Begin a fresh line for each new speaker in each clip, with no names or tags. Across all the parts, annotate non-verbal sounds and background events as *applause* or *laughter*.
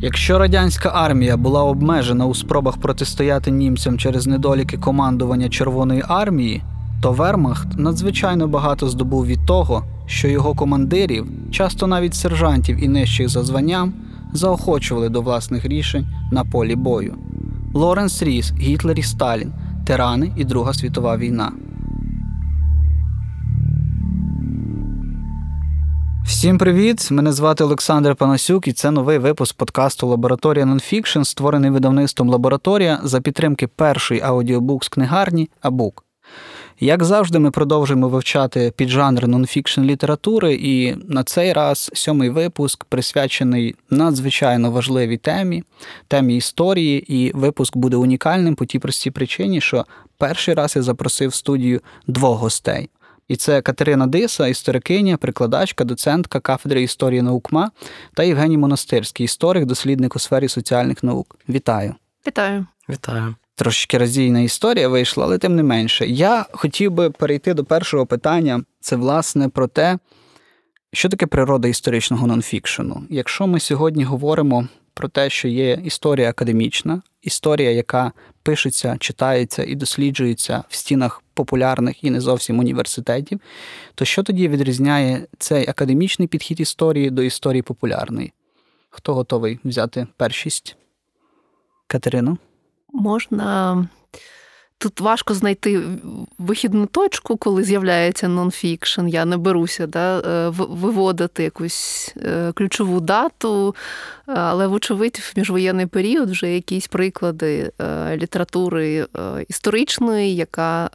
Якщо радянська армія була обмежена у спробах протистояти німцям через недоліки командування Червоної армії, то Вермахт надзвичайно багато здобув від того, що його командирів, часто навіть сержантів і нижчих за званням, заохочували до власних рішень на полі бою. Лоренс Ріс, Гітлер і Сталін, тирани і Друга світова війна. Всім привіт! Мене звати Олександр Панасюк, і це новий випуск подкасту Лабораторія Нонфікшн, створений видавництвом Лабораторія за підтримки першої audiobooks книгарні Абук. Як завжди, ми продовжуємо вивчати піджанри нонфікшн літератури, і на цей раз сьомий випуск присвячений надзвичайно важливій темі, темі історії, і випуск буде унікальним по тій простій причині, що перший раз я запросив в студію двох гостей. І це Катерина Диса, історикиня, прикладачка, доцентка кафедри історії наукма та Євгеній Монастирський, історик, дослідник у сфері соціальних наук. Вітаю!
Вітаю!
Вітаю!
Трошки роздійна історія вийшла, але тим не менше. Я хотів би перейти до першого питання. Це, власне, про те, що таке природа історичного нонфікшену. Якщо ми сьогодні говоримо про те, що є історія академічна, історія, яка пишеться, читається і досліджується в стінах популярних і не зовсім університетів, то що тоді відрізняє цей академічний підхід історії до історії популярної? Хто готовий взяти першість? Катерину?
Можна Тут важко знайти вихідну точку, коли з'являється нонфікшн. Я не беруся да, е, виводити якусь е, ключову дату, але, вочевидь, в міжвоєнний період вже якісь приклади е, літератури історичної, яка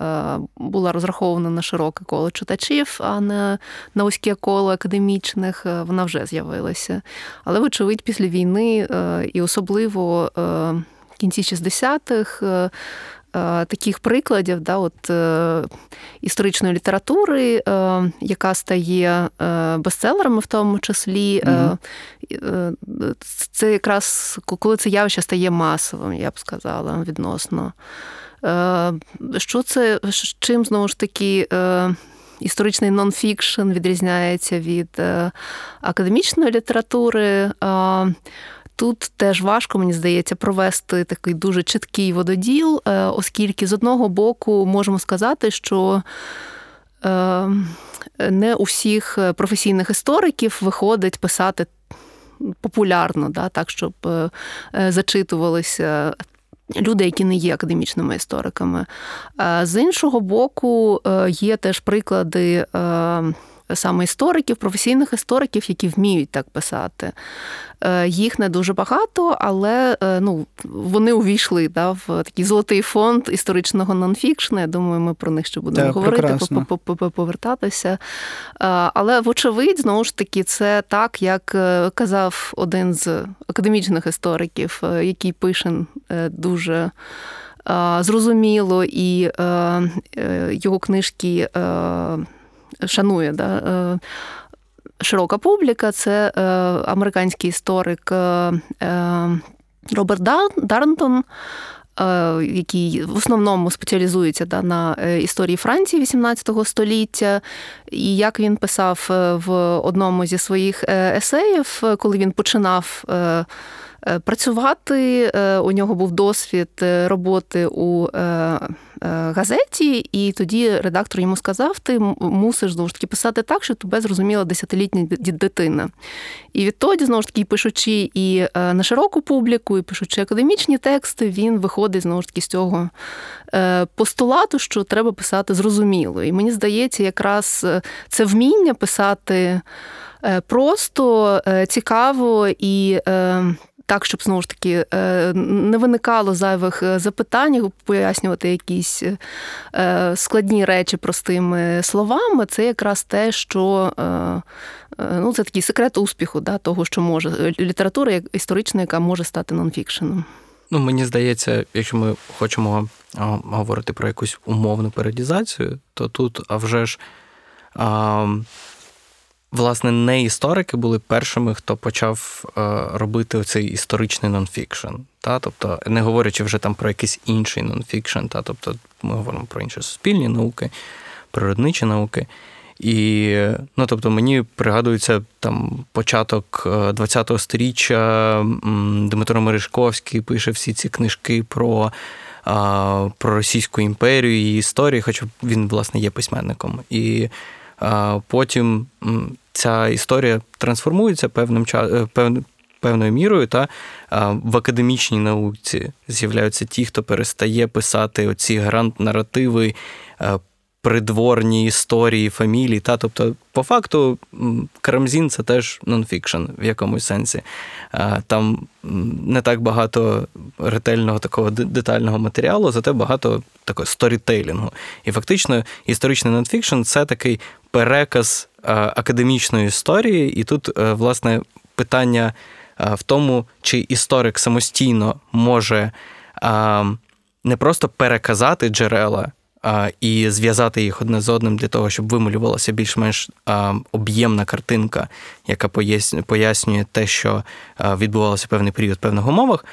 була розрахована на широке коло читачів, а не на вузьке коло академічних, вона вже з'явилася. Але, вочевидь, після війни і особливо в кінці 60-х. Е, таких прикладів да, от, е, історичної літератури, е, яка стає бестселерами в тому числі. mm Це якраз коли це явище стає масовим, я б сказала, відносно. Що це, чим знову ж таки. Історичний нонфікшн відрізняється від академічної літератури. Тут теж важко, мені здається, провести такий дуже чіткий вододіл, е, оскільки з одного боку можемо сказати, що е, не у всіх професійних істориків виходить писати популярно, да, так, щоб е, зачитувалися. Люди, які не є академічними істориками. З іншого боку, є теж приклади саме істориків, професійних істориків, які вміють так писати. Е, їх не дуже багато, але е, ну, вони увійшли да, в такий золотий фонд історичного нонфікшну. Я думаю, ми про них ще будемо так, говорити, повертатися. Е, але, вочевидь, знову ж таки, це так, як казав один з академічних істориків, який пише дуже. Зрозуміло, і його книжки шанує да, широка публіка. Це е, американський історик е, е, Роберт Дарнтон. Який в основному спеціалізується да, на історії Франції 18 століття, і як він писав в одному зі своїх есеїв, коли він починав Е, працювати. Е, у нього був досвід е, роботи у газеті, і тоді редактор йому сказав: ти мусиш знову ж таки писати так, щоб тебе зрозуміла десятилітня дитина. І відтоді, знову ж таки, пишучи і на широку публіку, і пишучи академічні тексти, він виходить знову ж таки з цього постулату, що треба писати зрозуміло. І мені здається, якраз це вміння писати просто цікаво і так, щоб знову ж таки е, не виникало зайвих е, запитань, пояснювати якісь е, складні речі простими словами, це якраз те, що ну, це такий секрет успіху, да, того, що може література історична, яка може стати нонфікшеном.
Ну, мені здається, якщо ми хочемо говорити про якусь умовну періодізацію, то тут а вже ж власне, не історики були першими, хто почав е, робити цей історичний нонфікшн. Та? Тобто, не говорячи вже там про якийсь інший нонфікшн, та? тобто ми говоримо про інші суспільні науки, природничі науки. І ну, тобто мені пригадується там початок ХХ століття, м, Дмитро Мережковський пише всі ці книжки про, про Російську імперію і історії, хоча він, власне, є письменником. І потім ця історія трансформується певним е, певною мірою, та в академічній науці з'являються ті, хто перестає писати оці грант-наративи, е, придворні історії, фамілії. Та, тобто, по факту, Карамзін це теж нонфікшн в якомусь сенсі. Там не так багато ретельного такого детального матеріалу, зате багато такого сторітейлінгу. І фактично історичний нонфікшн це такий переказ академічної історії, і тут, е, власне, питання в тому, чи історик самостійно може не просто переказати джерела і зв'язати їх одне з одним для того, щоб вималювалася більш-менш об'ємна картинка, яка пояснює, те, що відбувалося певний період в певних умовах.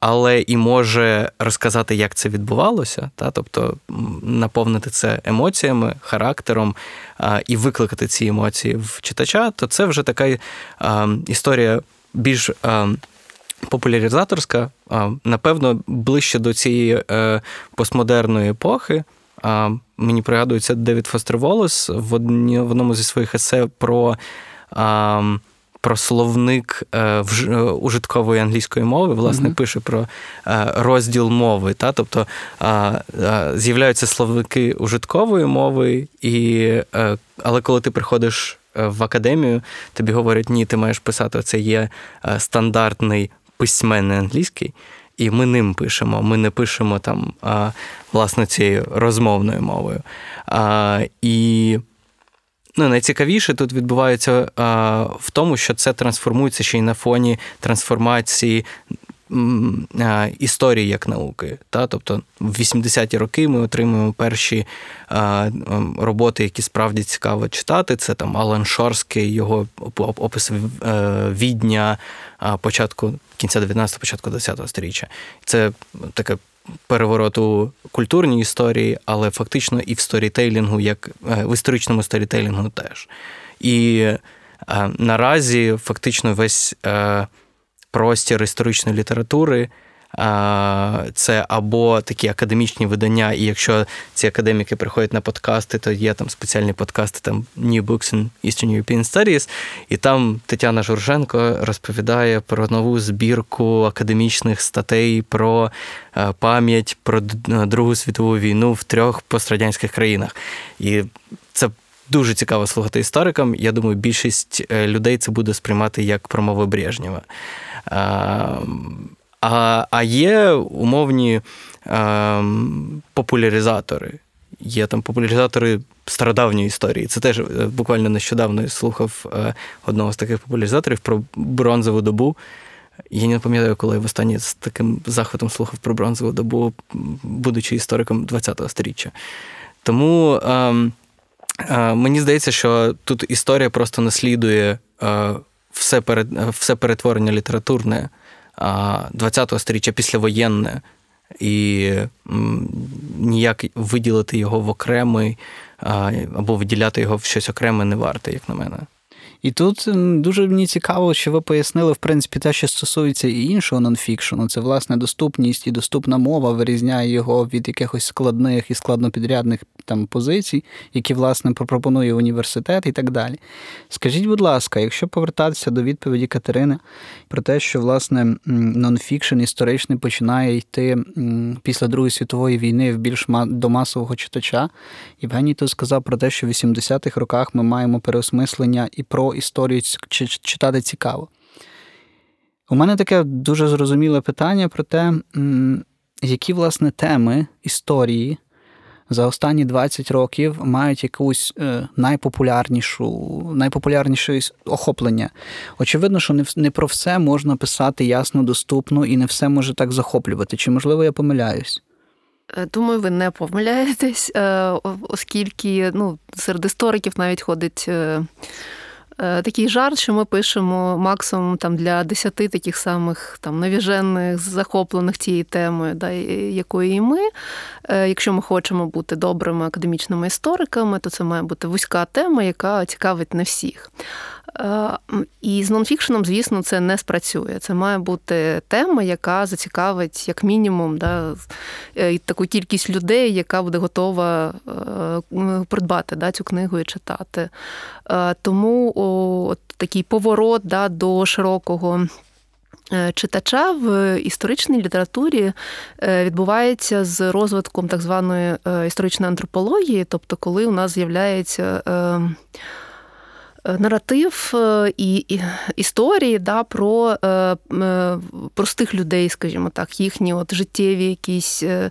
Але і може розказати, як це відбувалося, та, тобто наповнити це емоціями, характером і викликати ці емоції в читача, то це вже така історія більш а, популяризаторська, напевно, ближче до цієї е, постмодерної епохи. Мені пригадується Девід Фостер Волос в одному зі своїх есе про. Про словник е, е, ужиткової англійської мови, власне,
Мгм.
пише про розділ мови. Та? Тобто з'являються словники ужиткової мови, і, але коли ти приходиш в академію, тобі говорять, ні, ти маєш писати, це є стандартний письменний англійський, і ми ним пишемо. Ми не пишемо там, а, власне, цією розмовною мовою. А, І ну, найцікавіше тут відбувається а, в тому, що це трансформується ще й на фоні трансформації. Історії як науки. Та? Тобто в 80-ті роки ми отримуємо перші а, роботи, які справді цікаво читати. Це там Алан Шорський, його опис е, відня початку кінця 19-го, початку 20-го сторіччя. Це таке переворот у культурній історії, але фактично і в сторітейлінгу, як е, в історичному сторітейлінгу теж. І е, наразі фактично весь е, простір історичної літератури. Це або такі академічні видання, і якщо ці академіки приходять на подкасти, то є там спеціальні подкасти, там New Books in Eastern European Studies, і там Тетяна Журженко розповідає про нову збірку академічних статей про е, пам'ять про Другу світову війну в трьох пострадянських країнах. І це дуже цікаво слухати історикам. Я думаю, більшість е, людей це буде сприймати як промову Брежнєва. А, а, є умовні а, популяризатори. Є там популяризатори стародавньої історії. Це теж е, буквально нещодавно я слухав е, одного з таких популяризаторів про бронзову добу. Я не пам'ятаю, коли я востаннє з таким захватом слухав про бронзову добу, будучи істориком ХХ століття. Тому ем, е, мені здається, що тут історія просто наслідує е, все, перед, е, все перетворення літературне ХХ сторіччя післявоєнне, і ніяк виділити його в окремий або виділяти його в щось окреме не варто, як на мене.
І тут дуже мені цікаво, що ви пояснили, в принципі, те, що стосується і іншого нонфікшену. Це власне доступність і доступна мова вирізняє його від якихось складних і складнопідрядних там позицій, які, власне, пропонує університет і так далі. Скажіть, будь ласка, якщо повертатися до відповіді Катерини про те, що власне м, нонфікшн історичний починає йти після Другої світової війни в більш до масового читача, Євгеній тут сказав про те, що в 80-х роках ми маємо переосмислення і про історію читати цікаво. У мене таке дуже зрозуміле питання про те, які власне теми історії за останні 20 років мають якусь е, найпопулярнішу, найпопулярніше охоплення. Очевидно, що не, про все можна писати ясно, доступно і не все може так захоплювати. Чи можливо я помиляюсь?
Е, Думаю, ви не помиляєтесь, е, оскільки ну, серед істориків навіть ходить Такий жарт, що ми пишемо максимум там для десяти таких самих там навіжених, захоплених тією темою, да, якою і ми. Е, Якщо ми хочемо бути добрими академічними істориками, то це має бути вузька тема, яка цікавить не всіх. Е, І з нонфікшеном, звісно, це не спрацює. Це має бути тема, яка зацікавить як мінімум да, е, таку кількість людей, яка буде готова е, придбати да, цю книгу і читати. Тому от такий поворот да, до широкого. Читача в історичній літературі відбувається з розвитком так званої історичної антропології, тобто, коли у нас з'являється наратив е, і, історії да, про е, е, простих людей, скажімо так, їхні от життєві якісь е,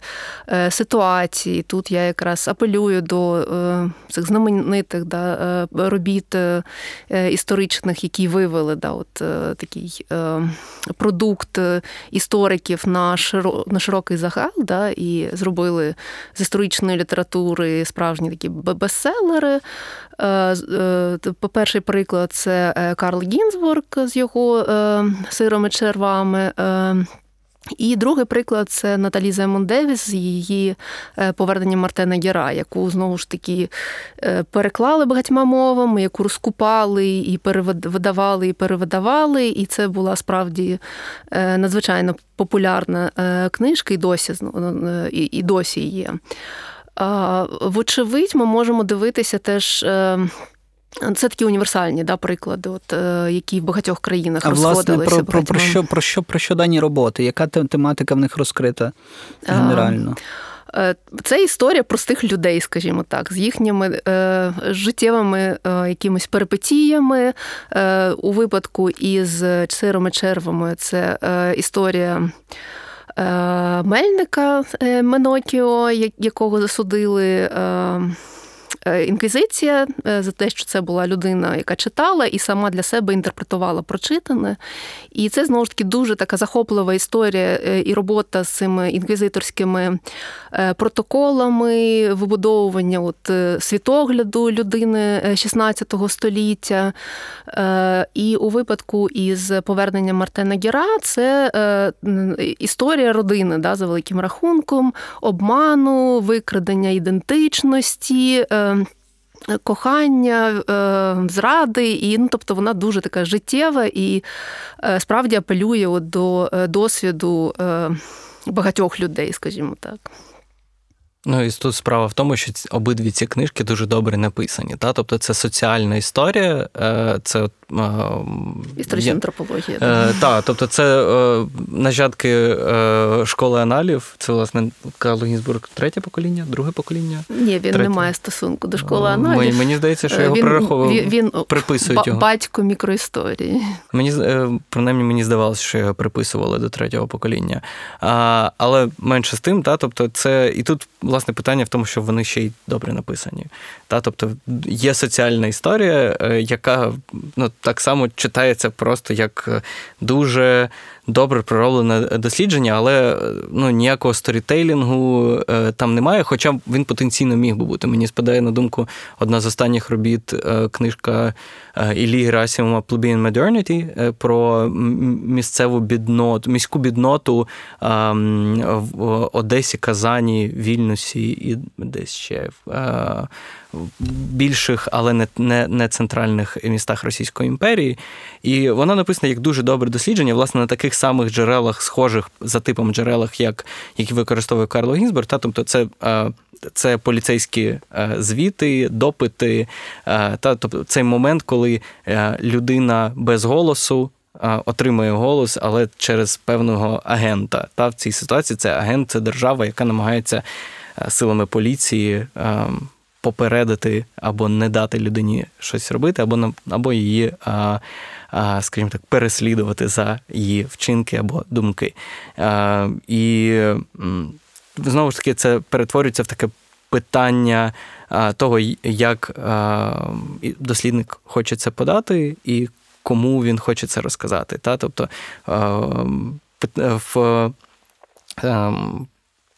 е, ситуації. Тут я якраз апелюю до е, цих знаменитих да, е, робіт е, е, історичних, які вивели да, от, е, такий е, продукт е, істориків на, на широкий загал, да, і зробили з історичної літератури справжні такі бестселери. Е, е, Перший приклад це е, Карл Гінзбург з його сиром червами. І другий приклад це Наталі Земон Девіс з її поверненням Мартена Гера, яку знову ж таки переклали багатьма мовами, яку розкупали і перевидавали, і перевидавали. І це була справді надзвичайно популярна книжка, і досі і досі є. Вочевидь, ми можемо дивитися теж. е, Це такі універсальні да, приклади, от, е, які в багатьох країнах
А власне про, про, про, що, про, що, про що дані роботи? Яка тематика в них розкрита генерально?
Е, Це історія простих людей, скажімо так, з їхніми е, життєвими е, якимись перипетіями. Е, у випадку із сирими червами це е, історія. Е, Мельника е, Менокіо, якого засудили е, інквізиція е, за те, що це була людина, яка читала і сама для себе інтерпретувала прочитане. І це знову ж таки дуже така захоплива історія е, і робота з цими інквізиторськими е, протоколами, вибудовування от, е, світогляду людини е, 16 століття. Е, І у випадку із поверненням Мартена Гера це е, історія родини да, за великим рахунком, обману, викрадення ідентичності. Е, Кохання, е, зради, і ну, тобто вона дуже така життєва і е, справді апелює от до досвіду багатьох людей, скажімо так.
Ну і тут справа в тому, що обидві ці книжки дуже добре написані. Та? Тобто це соціальна історія, е, це е,
Історична антропологія.
Е, так, тобто це е, нащадки е, школи аналів. Це, власне, Карл третє покоління, друге покоління.
Ні, він не має стосунку до школи аналів.
Мені, мені здається, що його
він,
прираховував.
він, він
приписують його.
батько мікроісторії.
Мені принаймні мені здавалося, що його приписували до третього покоління. А, але менше з тим, та, тобто це і тут власне питання в тому, що вони ще й добре написані. Та, тобто є соціальна історія, е, яка ну, так само читається просто як е, дуже добре пророблене дослідження, але е, ну, ніякого сторітейлінгу там немає, хоча він потенційно міг би бути. Мені спадає на думку одна з останніх робіт книжка Іллі Герасимова «Plebeian Modernity» про місцеву бідноту, міську бідноту ем, в Одесі, Казані, Вільнюсі і десь ще більших, але не, не, не центральних містах Російської імперії. І вона написана як дуже добре дослідження, власне, на таких самих джерелах, схожих за типом джерелах, як які використовує Карло Гінзберг. Та, тобто це, е, це поліцейські е, звіти, допити, е, та, тобто цей момент, коли людина без голосу. Отримує голос, але через певного агента. Та в цій ситуації це агент, це держава, яка намагається силами поліції ем, попередити або не дати людині щось робити, або або її, а, а, скажімо так, переслідувати за її вчинки або думки. А, І знову ж таки, це перетворюється в таке питання того, як дослідник хоче це подати, і кому він хоче це розказати. Та? Тобто а, в ем,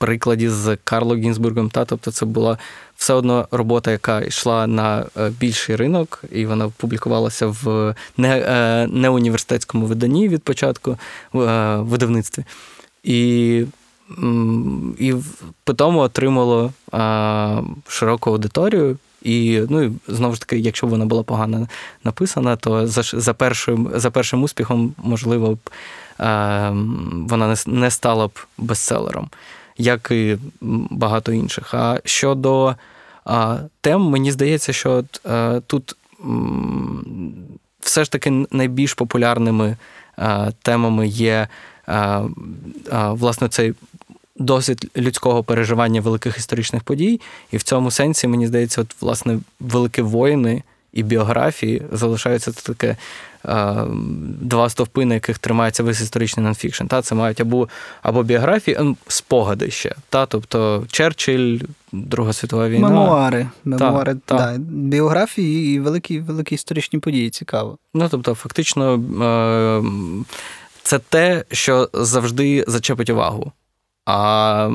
прикладі з Карло Гінзбургом. Та, тобто це була все одно робота, яка йшла на е, більший ринок, і вона публікувалася в не, е, не університетському виданні від початку е, видавництві. І і по тому отримало широку аудиторію. І ну, і знову ж таки, якщо б вона була погано написана, то за за, першим за першим успіхом, можливо, б а, вона не, не стала б бестселером, як і багато інших. А щодо а, тем, мені здається, що а, тут м, все ж таки найбільш популярними а, темами є власне цей досвід людського переживання великих історичних подій. І в цьому сенсі, мені здається, от, власне, великі воїни і біографії залишаються таке. Два стовпи, на яких тримається весь історичний нонфікшн. Та, Це мають або або біографії, ем, спогади ще. Та, Тобто Черчилль, Друга світова війна.
Мемуари. Мемуари, та, та. Да. Біографії і великі великі історичні події. Цікаво.
Ну, тобто, фактично, це те, що завжди зачепить увагу. А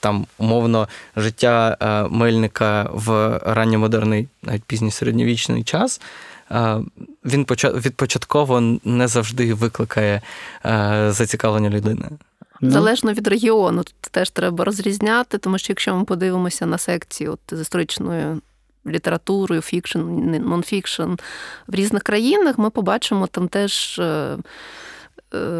там, умовно, життя е, мельника в ранньомодерний, навіть пізній середньовічний час. Е, він відпочатково не завжди викликає е, зацікавлення людини.
Ну. Залежно від регіону, тут теж треба розрізняти, тому що якщо ми подивимося на секцію от, з історичною літературою, фікшн, нонфікшн в різних країнах, ми побачимо там теж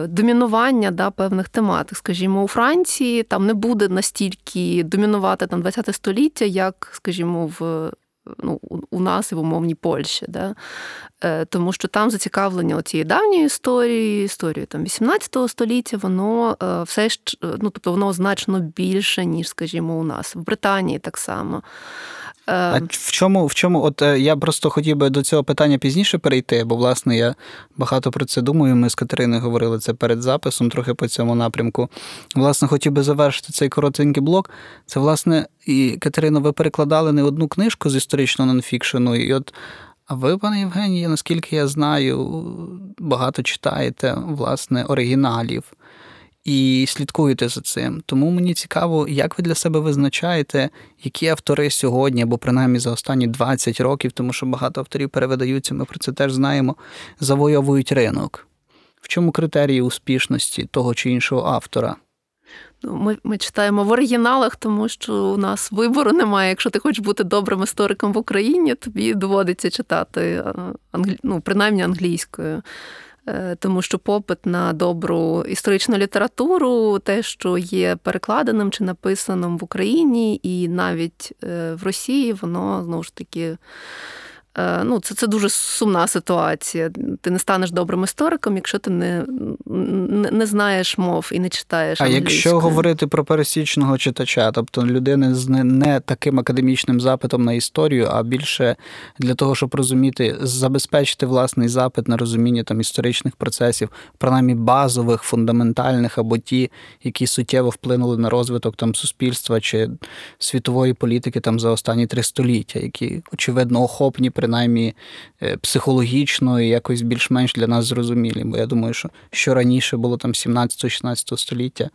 домінування да, певних тематик. Скажімо, у Франції там не буде настільки домінувати там 20 століття, як, скажімо, в. Ну, у нас і в умовній Польщі, Да? Е, тому що там зацікавлення цієї давньої історії, історії там 18 століття, воно е, все ж ну, тобто воно значно більше, ніж, скажімо, у нас. В Британії так само.
А в чому, в чому, от е, я просто хотів би до цього питання пізніше перейти, бо, власне, я багато про це думаю. Ми з Катериною говорили це перед записом, трохи по цьому напрямку. Власне, хотів би завершити цей коротенький блок. Це, власне, і Катерино, ви перекладали не одну книжку з історичного нонфікшену, і от. А ви, пане Євгенію, наскільки я знаю, багато читаєте власне оригіналів і слідкуєте за цим. Тому мені цікаво, як ви для себе визначаєте, які автори сьогодні, або принаймні за останні 20 років, тому що багато авторів перевидаються, ми про це теж знаємо, завойовують ринок. В чому критерії успішності того чи іншого автора?
Ну, ми ми читаємо в оригіналах, тому що у нас вибору немає. Якщо ти хочеш бути добрим істориком в Україні, тобі доводиться читати е, ну, принаймні англійською. Е, тому що попит на добру історичну літературу, те, що є перекладеним чи написаним в Україні, і навіть е, в Росії, воно знову ж таки. Е, ну, Це це дуже сумна ситуація. Ти не станеш добрим істориком, якщо ти не не, не знаєш мов і не читаєш.
А якщо говорити про пересічного читача, тобто людини з не, не таким академічним запитом на історію, а більше для того, щоб розуміти, забезпечити власний запит на розуміння там історичних процесів, принаймні базових, фундаментальних або ті, які суттєво вплинули на розвиток там суспільства чи світової політики там за останні три століття, які очевидно охопні принаймні е, психологічно і якось більш-менш для нас зрозумілі. Бо я думаю, що що раніше було там 17-16 століття,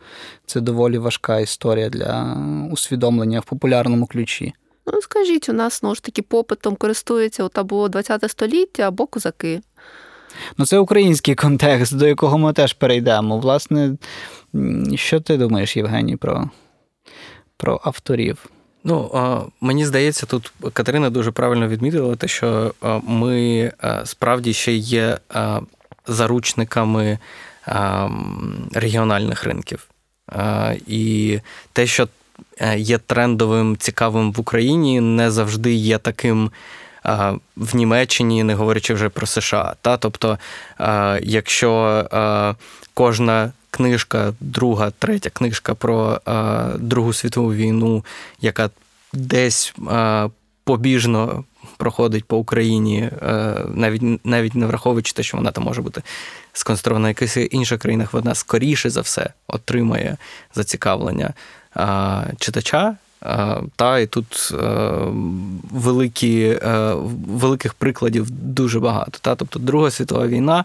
це доволі важка історія для усвідомлення в популярному ключі.
Ну, скажіть, у нас знову ж таки попитом користується от або 20 століття, або козаки.
Ну, це український контекст, до якого ми теж перейдемо. Власне, що ти думаєш, Євгеній, про, про авторів?
Ну, мені здається, тут Катерина дуже правильно відмітила те, що ми справді ще є заручниками регіональних ринків. І те, що е, є трендовим, цікавим в Україні, не завжди є таким. В Німеччині, не говорячи вже про США. Тобто, якщо кожна книжка, друга, третя книжка про а, Другу світову війну, яка десь а, побіжно проходить по Україні, а, навіть навіть не враховуючи те, що вона там може бути сконструована в якихось інших країнах, вона скоріше за все отримає зацікавлення читача. Та і тут великі, великих прикладів дуже багато. Та? Тобто Друга світова війна А,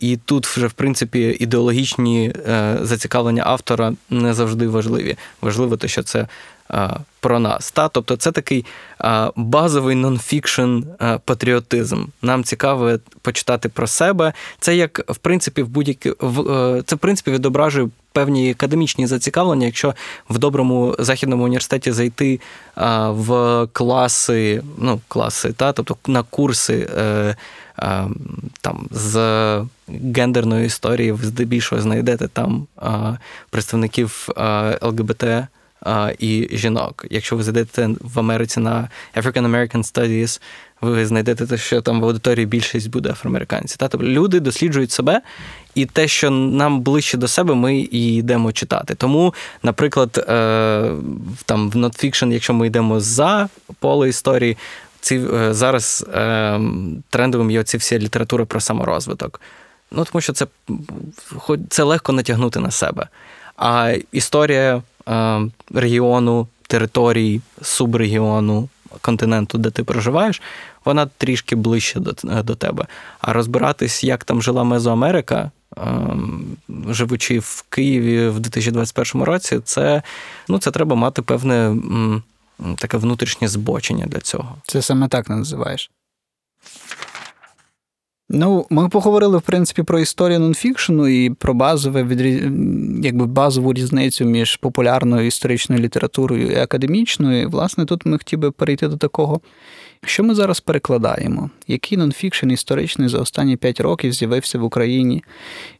І тут вже, в принципі, ідеологічні е, зацікавлення автора не завжди важливі. Важливо те, що це е, про нас. Та? Тобто це такий е, базовий нонфікшн патріотизм. Нам цікаво почитати про себе. Це як, в принципі, в будь-які це в принципі відображує певні академічні зацікавлення, якщо в доброму західному університеті зайти в класи, ну, класи, та, тобто на курси там, з гендерної історії, ви здебільшого знайдете там представників ЛГБТ. І жінок. Якщо ви зайдете в Америці на African American Studies, ви знайдете те, що там в аудиторії більшість буде афроамериканці. Тобто люди досліджують себе, і те, що нам ближче до себе, ми і йдемо читати. Тому, наприклад, е, там в нонфікшн, якщо ми йдемо за поле історії, ці е, зараз е, трендовим є оці всі літератури про саморозвиток. Ну, тому що це, це легко натягнути на себе. А історія е, регіону, територій, субрегіону, континенту, де ти проживаєш, вона трішки ближче до, до тебе. А розбиратись, як там жила Мезоамерика, живучи в Києві в 2021 році, це, ну, це треба мати певне таке внутрішнє збочення для цього.
Це саме так називаєш. Ну, ми поговорили, в принципі, про історію нонфікшену і про базове якби базову різницю між популярною історичною літературою і академічною. Власне, тут ми хотіли би перейти до такого, що ми зараз перекладаємо, який нонфікшн історичний за останні 5 років з'явився в Україні,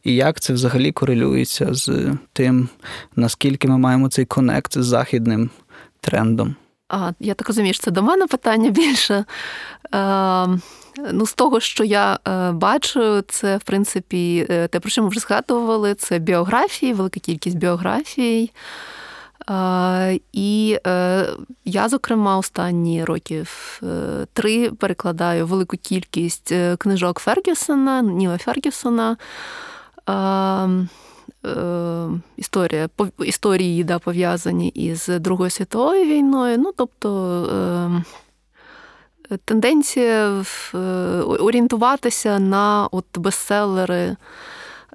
і як це взагалі корелюється з тим, наскільки ми маємо цей конект з західним трендом?
А, Я так розумію, що це до мене питання більше. Е, Ну, з того, що я е, бачу, це в принципі е, те, про що ми вже згадували, це біографії, велика кількість біографій. Е, і я, зокрема, останні років три перекладаю велику кількість книжок Фергюсона, Ніла Фергюсона. Історія, Історії да, пов'язані із Другою світовою війною. Ну, тобто тенденція е, орієнтуватися на от бестселери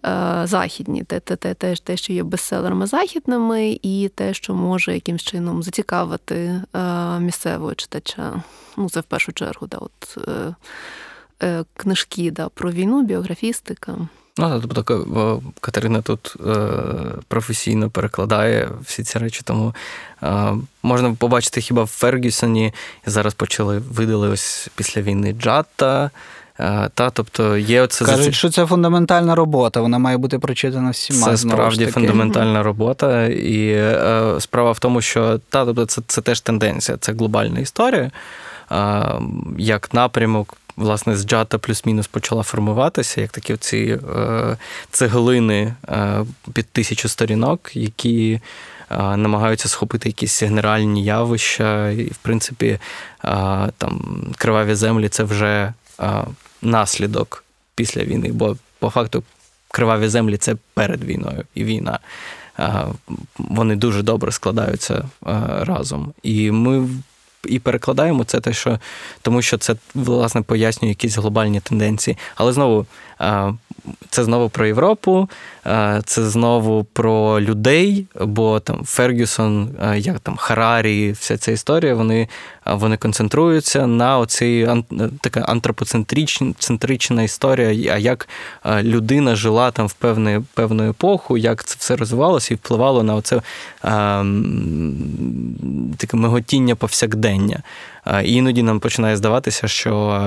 е, західні, те, те, те, те, що є бестселерами західними, і те, що може якимсь чином зацікавити е, місцевого читача. Ну, це в першу чергу, да, от, книжки да, про війну, біографістика.
Ну, тобто Катерина тут е, професійно перекладає всі ці речі, тому е, можна побачити хіба в Фергюсоні. Зараз почали видали ось після війни Джатта. Е, та, тобто є оце
Кажуть, заці... що це фундаментальна робота, вона має бути прочитана всіма.
Це справді фундаментальна робота. І е, справа в тому, що та, тобто це, це теж тенденція, це глобальна історія. Е, як напрямок власне з джата плюс-мінус почала формуватися, як такі ці е, цеглини е, під тисячу сторінок, які е, намагаються схопити якісь генеральні явища. І, в принципі, там криваві землі це вже наслідок після війни, бо по факту криваві землі це перед війною і війна. Вони дуже добре складаються разом. І ми і перекладаємо це те, що тому що це власне пояснює якісь глобальні тенденції. Але знову це знову про Європу, це знову про людей, бо там Фергюсон, як там Харарі, вся ця історія, вони вони концентруються на оцій така антропоцентрична історія, а як людина жила там в певну, певну епоху, як це все розвивалося і впливало на оце таке миготіння повсякдення. І іноді нам починає здаватися, що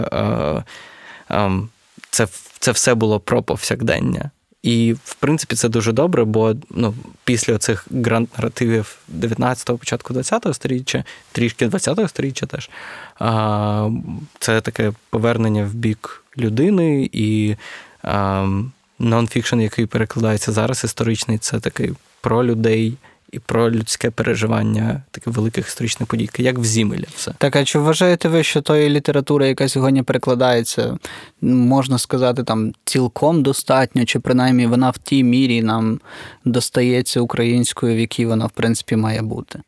це це все було про повсякдення. І, в принципі, це дуже добре, бо ну, після цих гранд-наративів 19-го, початку 20-го сторіччя, трішки 20-го сторіччя теж, це таке повернення в бік людини і нонфікшн, який перекладається зараз, історичний, це такий про людей і про людське переживання таких великих історичних подій, як в Зімелі. Все.
Так, а чи вважаєте ви, що тої літератури, яка сьогодні перекладається, можна сказати, там цілком достатньо, чи принаймні вона в тій мірі нам достається українською, в якій вона в принципі має бути?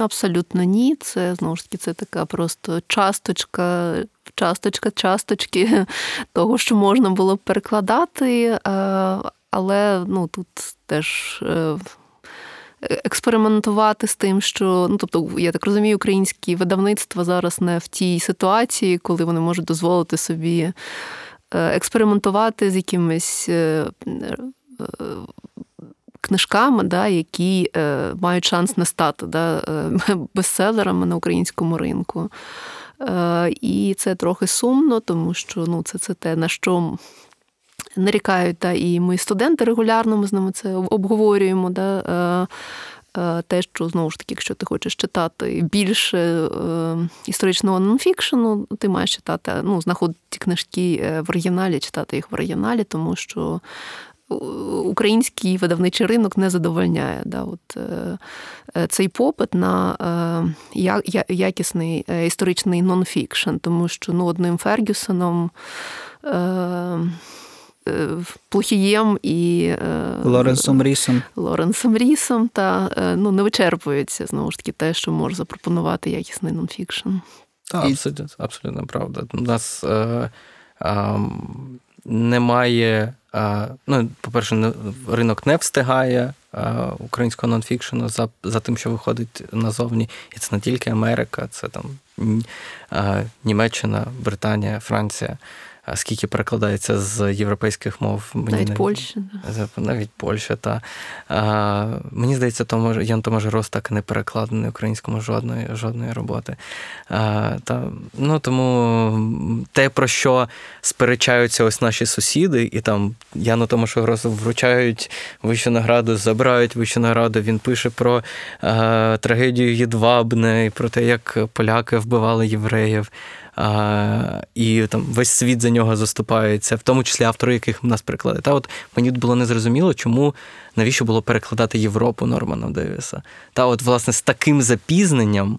Абсолютно ні. Це знову ж таки це така просто часточка, часточка, часточки *laughs* того, що можна було б перекладати. Е, але ну, тут теж. Е, експериментувати з тим, що ну тобто, я так розумію, українські видавництва зараз не в тій ситуації, коли вони можуть дозволити собі е, експериментувати з якимись книжками, да, які е, мають шанс не стати да, е, *laughs* бестселерами на українському ринку. Е, І це трохи сумно, тому що ну, це, це те, на що. Нарікають, та, і ми студенти регулярно ми з ними це обговорюємо. Да, е, е, те, що знову ж таки, якщо ти хочеш читати більше е, історичного нонфікшену, ти маєш читати, ну, знаходити книжки е, в оригіналі, читати їх в оригіналі, тому що український видавничий ринок не задовольняє. Да, от, е, Цей попит на е, якісний історичний нонфікшн, тому що ну, одним Фергюсоном. Плохієм і
Лоренсом Рісом.
Лоренсом Рісом, та ну, не вичерпується знову ж таки те, що може запропонувати якісний нонфікшн.
Так, абсолютно, абсолютно правда. У нас е, е, немає Ну, По-перше, ринок не встигає українського нонфікшену за за тим, що виходить назовні. І це не тільки Америка, це там Німеччина, Британія, Франція скільки перекладається з європейських мов.
Мені навіть Польща.
Навіть Польща, та. А, Мені здається, Тома, Ян Томаш Рос так і не перекладений українському жодної жодної роботи. А, та, ну, Тому те, про що сперечаються ось наші сусіди, і там Яну Томашу Гросу вручають вищу награду, забирають вищу награду. Він пише про а, трагедію Єдвабне і про те, як поляки вбивали євреїв а, і там весь світ за нього заступається, в тому числі автори, яких нас перекладе. Та от мені було незрозуміло, чому навіщо було перекладати Європу Нормана Девіса. Та от, власне, з таким запізненням.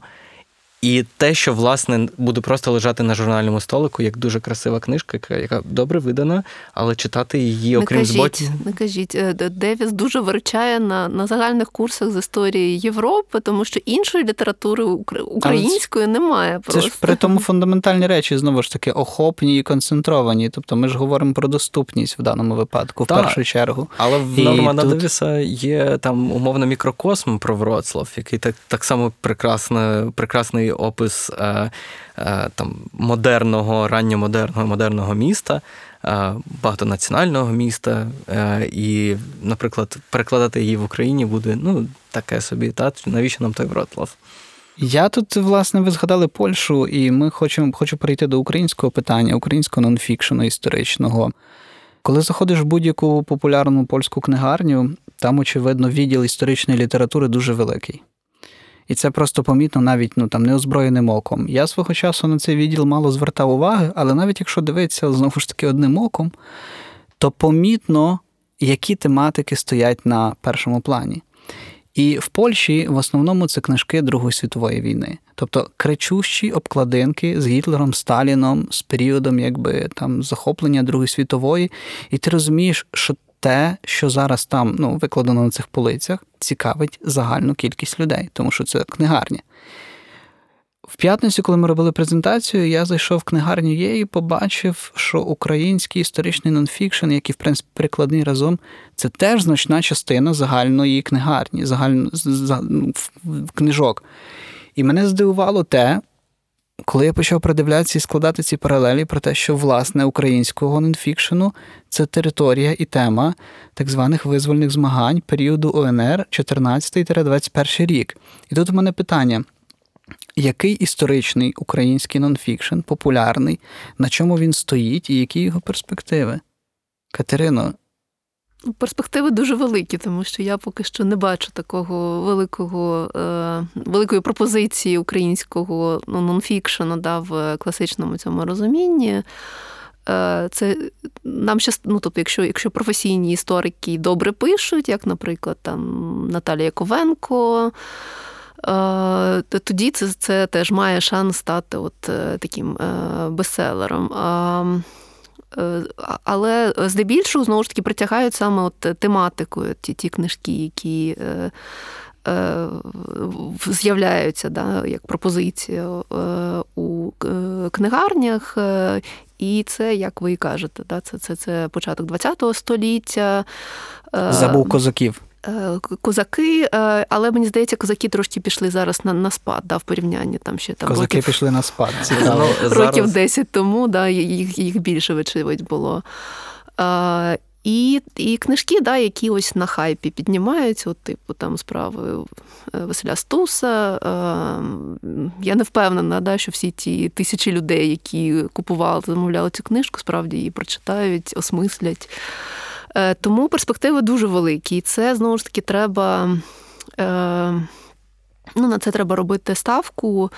І те, що власне буде просто лежати на журнальному столику, як дуже красива книжка, яка яка добре видана, але читати її, окрім
не
кажіть, зботі...
Не кажіть, е, Девіс дуже виручає на на загальних курсах з історії Європи, тому що іншої літератури української але немає. Просто.
Це ж при тому фундаментальні речі знову ж таки охопні і концентровані. Тобто ми ж говоримо про доступність в даному випадку, в
так,
першу чергу.
Але в Нормана тут... Девіса є там умовно мікрокосм про Вроцлав, який так так само прекрасно, прекрасний опис е, е, там модерного, ранньомодерного модерного міста, е, багатонаціонального міста. І, наприклад, перекладати її в Україні буде ну, таке собі, та навіщо нам той Вроцлав?
Я тут, власне, ви згадали Польщу, і ми хочемо хочу перейти до українського питання, українського нонфікшену історичного. Коли заходиш в будь-яку популярну польську книгарню, там, очевидно, відділ історичної літератури дуже великий. І це просто помітно навіть ну, там, неозброєним оком. Я свого часу на цей відділ мало звертав уваги, але навіть якщо дивитися знову ж таки одним оком, то помітно, які тематики стоять на першому плані. І в Польщі в основному це книжки Другої світової війни, тобто кричущі обкладинки з Гітлером, Сталіном, з періодом якби там захоплення Другої світової, і ти розумієш, що те, що зараз там ну, викладено на цих полицях, цікавить загальну кількість людей, тому що це книгарня. В п'ятницю, коли ми робили презентацію, я зайшов в книгарню є і побачив, що український історичний нонфікшн, як і в принципі перекладний разом, це теж значна частина загальної книгарні, загально, ну, книжок. І мене здивувало те, коли я почав придивлятися і складати ці паралелі про те, що власне українського нонфікшену це територія і тема так званих визвольних змагань періоду ОНР 14-21 рік. І тут у мене питання. Який історичний український нонфікшн популярний, на чому він стоїть і які його перспективи? Катерино,
Перспективи дуже великі, тому що я поки що не бачу такого великого е, великої пропозиції українського ну, нонфікшену да, в класичному цьому розумінні. Е, це нам ще, ну, тобто, якщо якщо професійні історики добре пишуть, як, наприклад, там Наталія Ковенко. Е, тоді це це теж має шанс стати от таким бестселером. Е, але здебільшого знову ж таки притягають саме от тематикою ті ті книжки, які е, е, з'являються да, як пропозиція е, у е, книгарнях. І це, як ви і кажете, да, це, це, це початок ХХ століття.
Забув козаків.
Е, Козаки, е, але мені здається, козаки трошки пішли зараз на, на спад, да, в порівнянні там ще там
Козаки
років,
пішли на спад. Цікаво.
Ну,
років 10 тому, да, їх, їх більше, вочевидь, було. Е, і, і книжки, да, які ось на хайпі піднімаються, от, типу там справи Василя Стуса. Е, я не впевнена, да, що всі ті тисячі людей, які купували, замовляли цю книжку, справді її прочитають, осмислять. Е, Тому перспективи дуже великі. І це знову ж таки треба. Е, Ну, на це треба робити ставку.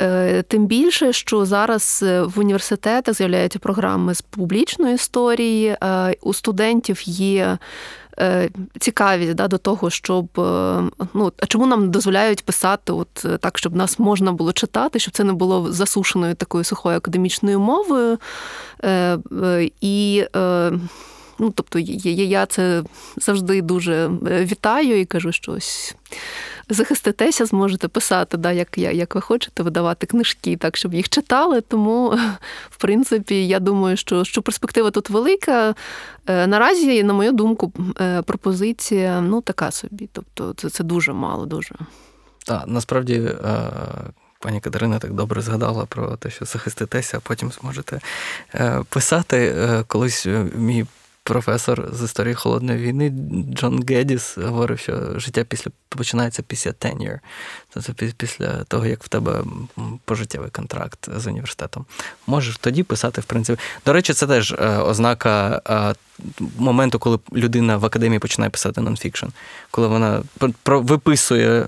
Е, Тим більше, що зараз в університетах з'являються програми з публічної історії. У студентів є цікавість да, до того, щоб ну, чому нам дозволяють писати от так, щоб нас можна було читати, щоб це не було засушеною такою сухою академічною мовою. І ну, тобто, я, це завжди дуже е, вітаю і кажу, що ось захиститеся, зможете писати, да, як, як ви хочете, видавати книжки, так, щоб їх читали. Тому, в принципі, я думаю, що, що перспектива тут велика. Е, Наразі, на мою думку, е, пропозиція ну, така собі. Тобто, це, це дуже мало, дуже.
Так, насправді. Пані Катерина так добре згадала про те, що захиститеся, а потім зможете писати. Колись мій професор з історії холодної війни Джон Гедіс говорив, що життя після починається після tenure. Тобто пі- після того, як в тебе пожиттєвий контракт з університетом. Можеш тоді писати, в принципі. До речі, це теж е, ознака е, моменту, коли людина в академії починає писати нонфікшн, коли вона виписує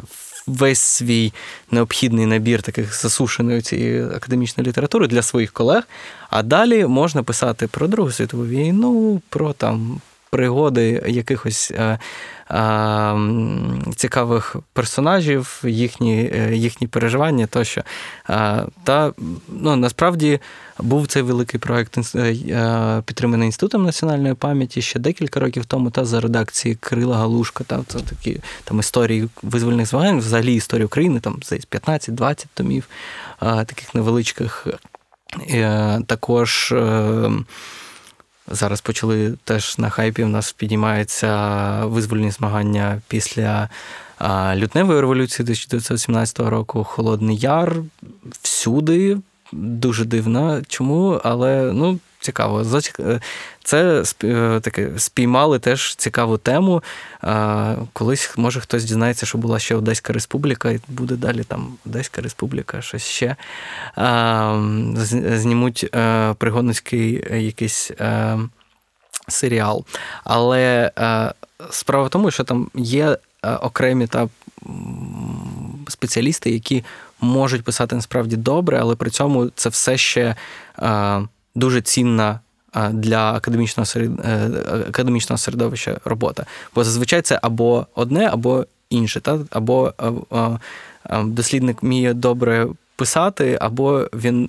весь свій необхідний набір таких засушеної цієї академічної літератури для своїх колег. А далі можна писати про Другу світову війну, про там пригоди якихось е, е, цікавих персонажів, їхні, е, їхні переживання тощо. Е, та ну, насправді був цей великий проект підтриманий Інститутом національної пам'яті ще декілька років тому, та за редакції Крила Галушка. Та це такі там історії визвольних змагань, взагалі історії України, там здається, 15-20 томів е, таких невеличких. Також зараз почали теж на хайпі. У нас піднімаються визвольні змагання після лютневої революції 1917 року. Холодний Яр всюди. Дуже дивно. Чому? Але ну, цікаво. Е, Це е, таке спіймали теж цікаву тему. Колись, може, хтось дізнається, що була ще Одеська Республіка, і буде далі там Одеська Республіка, щось ще. Знімуть е, пригодницький якийсь. Серіал. Але справа в тому, що там є окремі та спеціалісти, які можуть писати насправді добре, але при цьому це все ще дуже цінна е, для академічного серед- е, академічного середовища робота. Бо зазвичай це або одне, або інше, та? або е, дослідник вміє добре писати, або він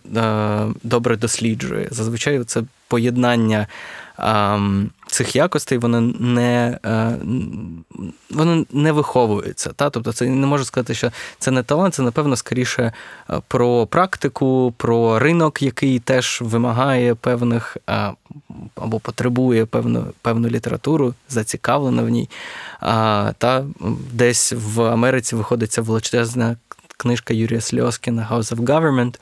добре досліджує. Зазвичай це поєднання цих якостей, воно не, е, воно не виховується. Та? Тобто це не можу сказати, що це не талант, це, напевно, скоріше е, про практику, про ринок, який теж вимагає певних е, або потребує певну, певну літературу, зацікавлена в ній. Та десь в Америці виходить ця величезна книжка Юрія Сльоскіна House of Government.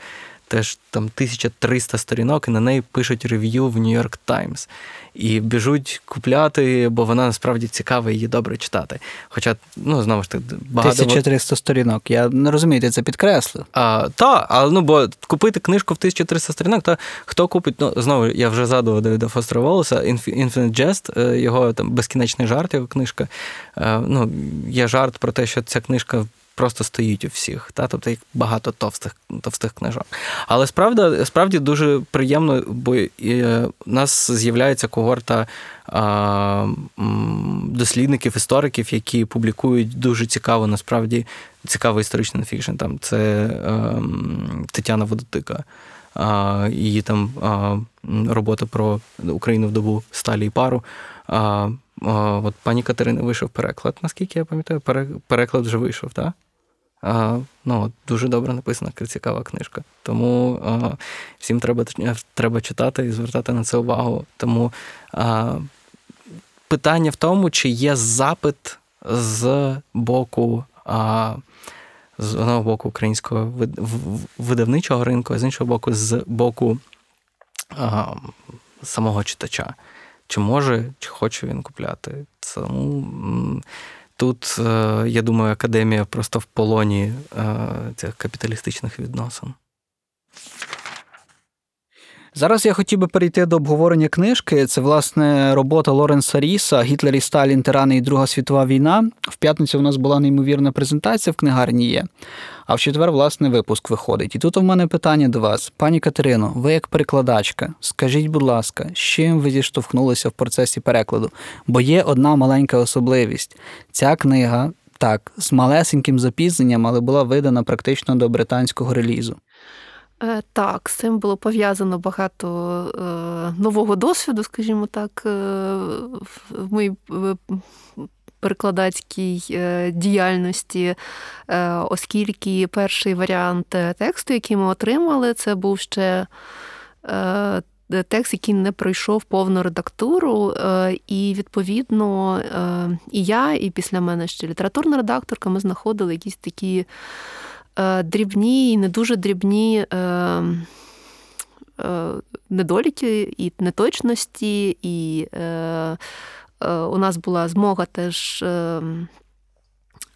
Теж там 1300 сторінок, і на неї пишуть рев'ю в York Times. І біжуть купляти, бо вона насправді цікава і її добре читати. Хоча, ну, знову ж таки, багато.
1400 сторінок. Я не розумію, ти це підкреслив.
А, та, але ну, бо купити книжку в 1300 сторінок, то хто купить, ну, знову, я вже згадував Давіда Фостера Волоса, Infinite Jest, е, його там безкінечний жарт, його книжка. Е, Ну, є жарт про те, що ця книжка просто стоїть у всіх, та? тобто як багато товстих, товстих книжок. Але справді, справді дуже приємно, бо е, у нас з'являється когорта а, дослідників, істориків, які публікують дуже цікаво, насправді цікавий історичний фікшн. Там це ем, Тетяна Водотика. А, її там а, робота про Україну в добу сталі і пару. А, от пані Катерини вийшов переклад, наскільки я пам'ятаю, пере- переклад вже вийшов, так? Ну, дуже добре написана, цікава книжка. Тому всім треба, треба читати і звертати на це увагу. Тому питання в тому, чи є запит з боку. З одного боку українського видавничого ринку, а з іншого боку, з боку а, самого читача. Чи може, чи хоче він купляти. Тому тут, е, я думаю, академія просто в полоні е, цих капіталістичних відносин.
Зараз я хотів би перейти до обговорення книжки. Це, власне, робота Лоренса Ріса Гітлер і Сталін, тирани і Друга світова війна. В п'ятницю у нас була неймовірна презентація в книгарні є. А в четвер, власне, випуск виходить. І тут у мене питання до вас, пані Катерино, ви як перекладачка, скажіть, будь ласка, з чим ви зіштовхнулися в процесі перекладу? Бо є одна маленька особливість. Ця книга, так, з малесеньким запізненням, але була видана практично до британського релізу.
Е, Так, з цим було пов'язано багато е, нового досвіду, скажімо так, е, в моїй перекладацькій діяльності, оскільки перший варіант тексту, який ми отримали, це був ще. Текст, який не пройшов повну редактуру, і відповідно і я, і після мене ще літературна редакторка, ми знаходили якісь такі дрібні і не дуже дрібні е, е, недоліки і неточності, і е, е, у нас була змога теж. Е,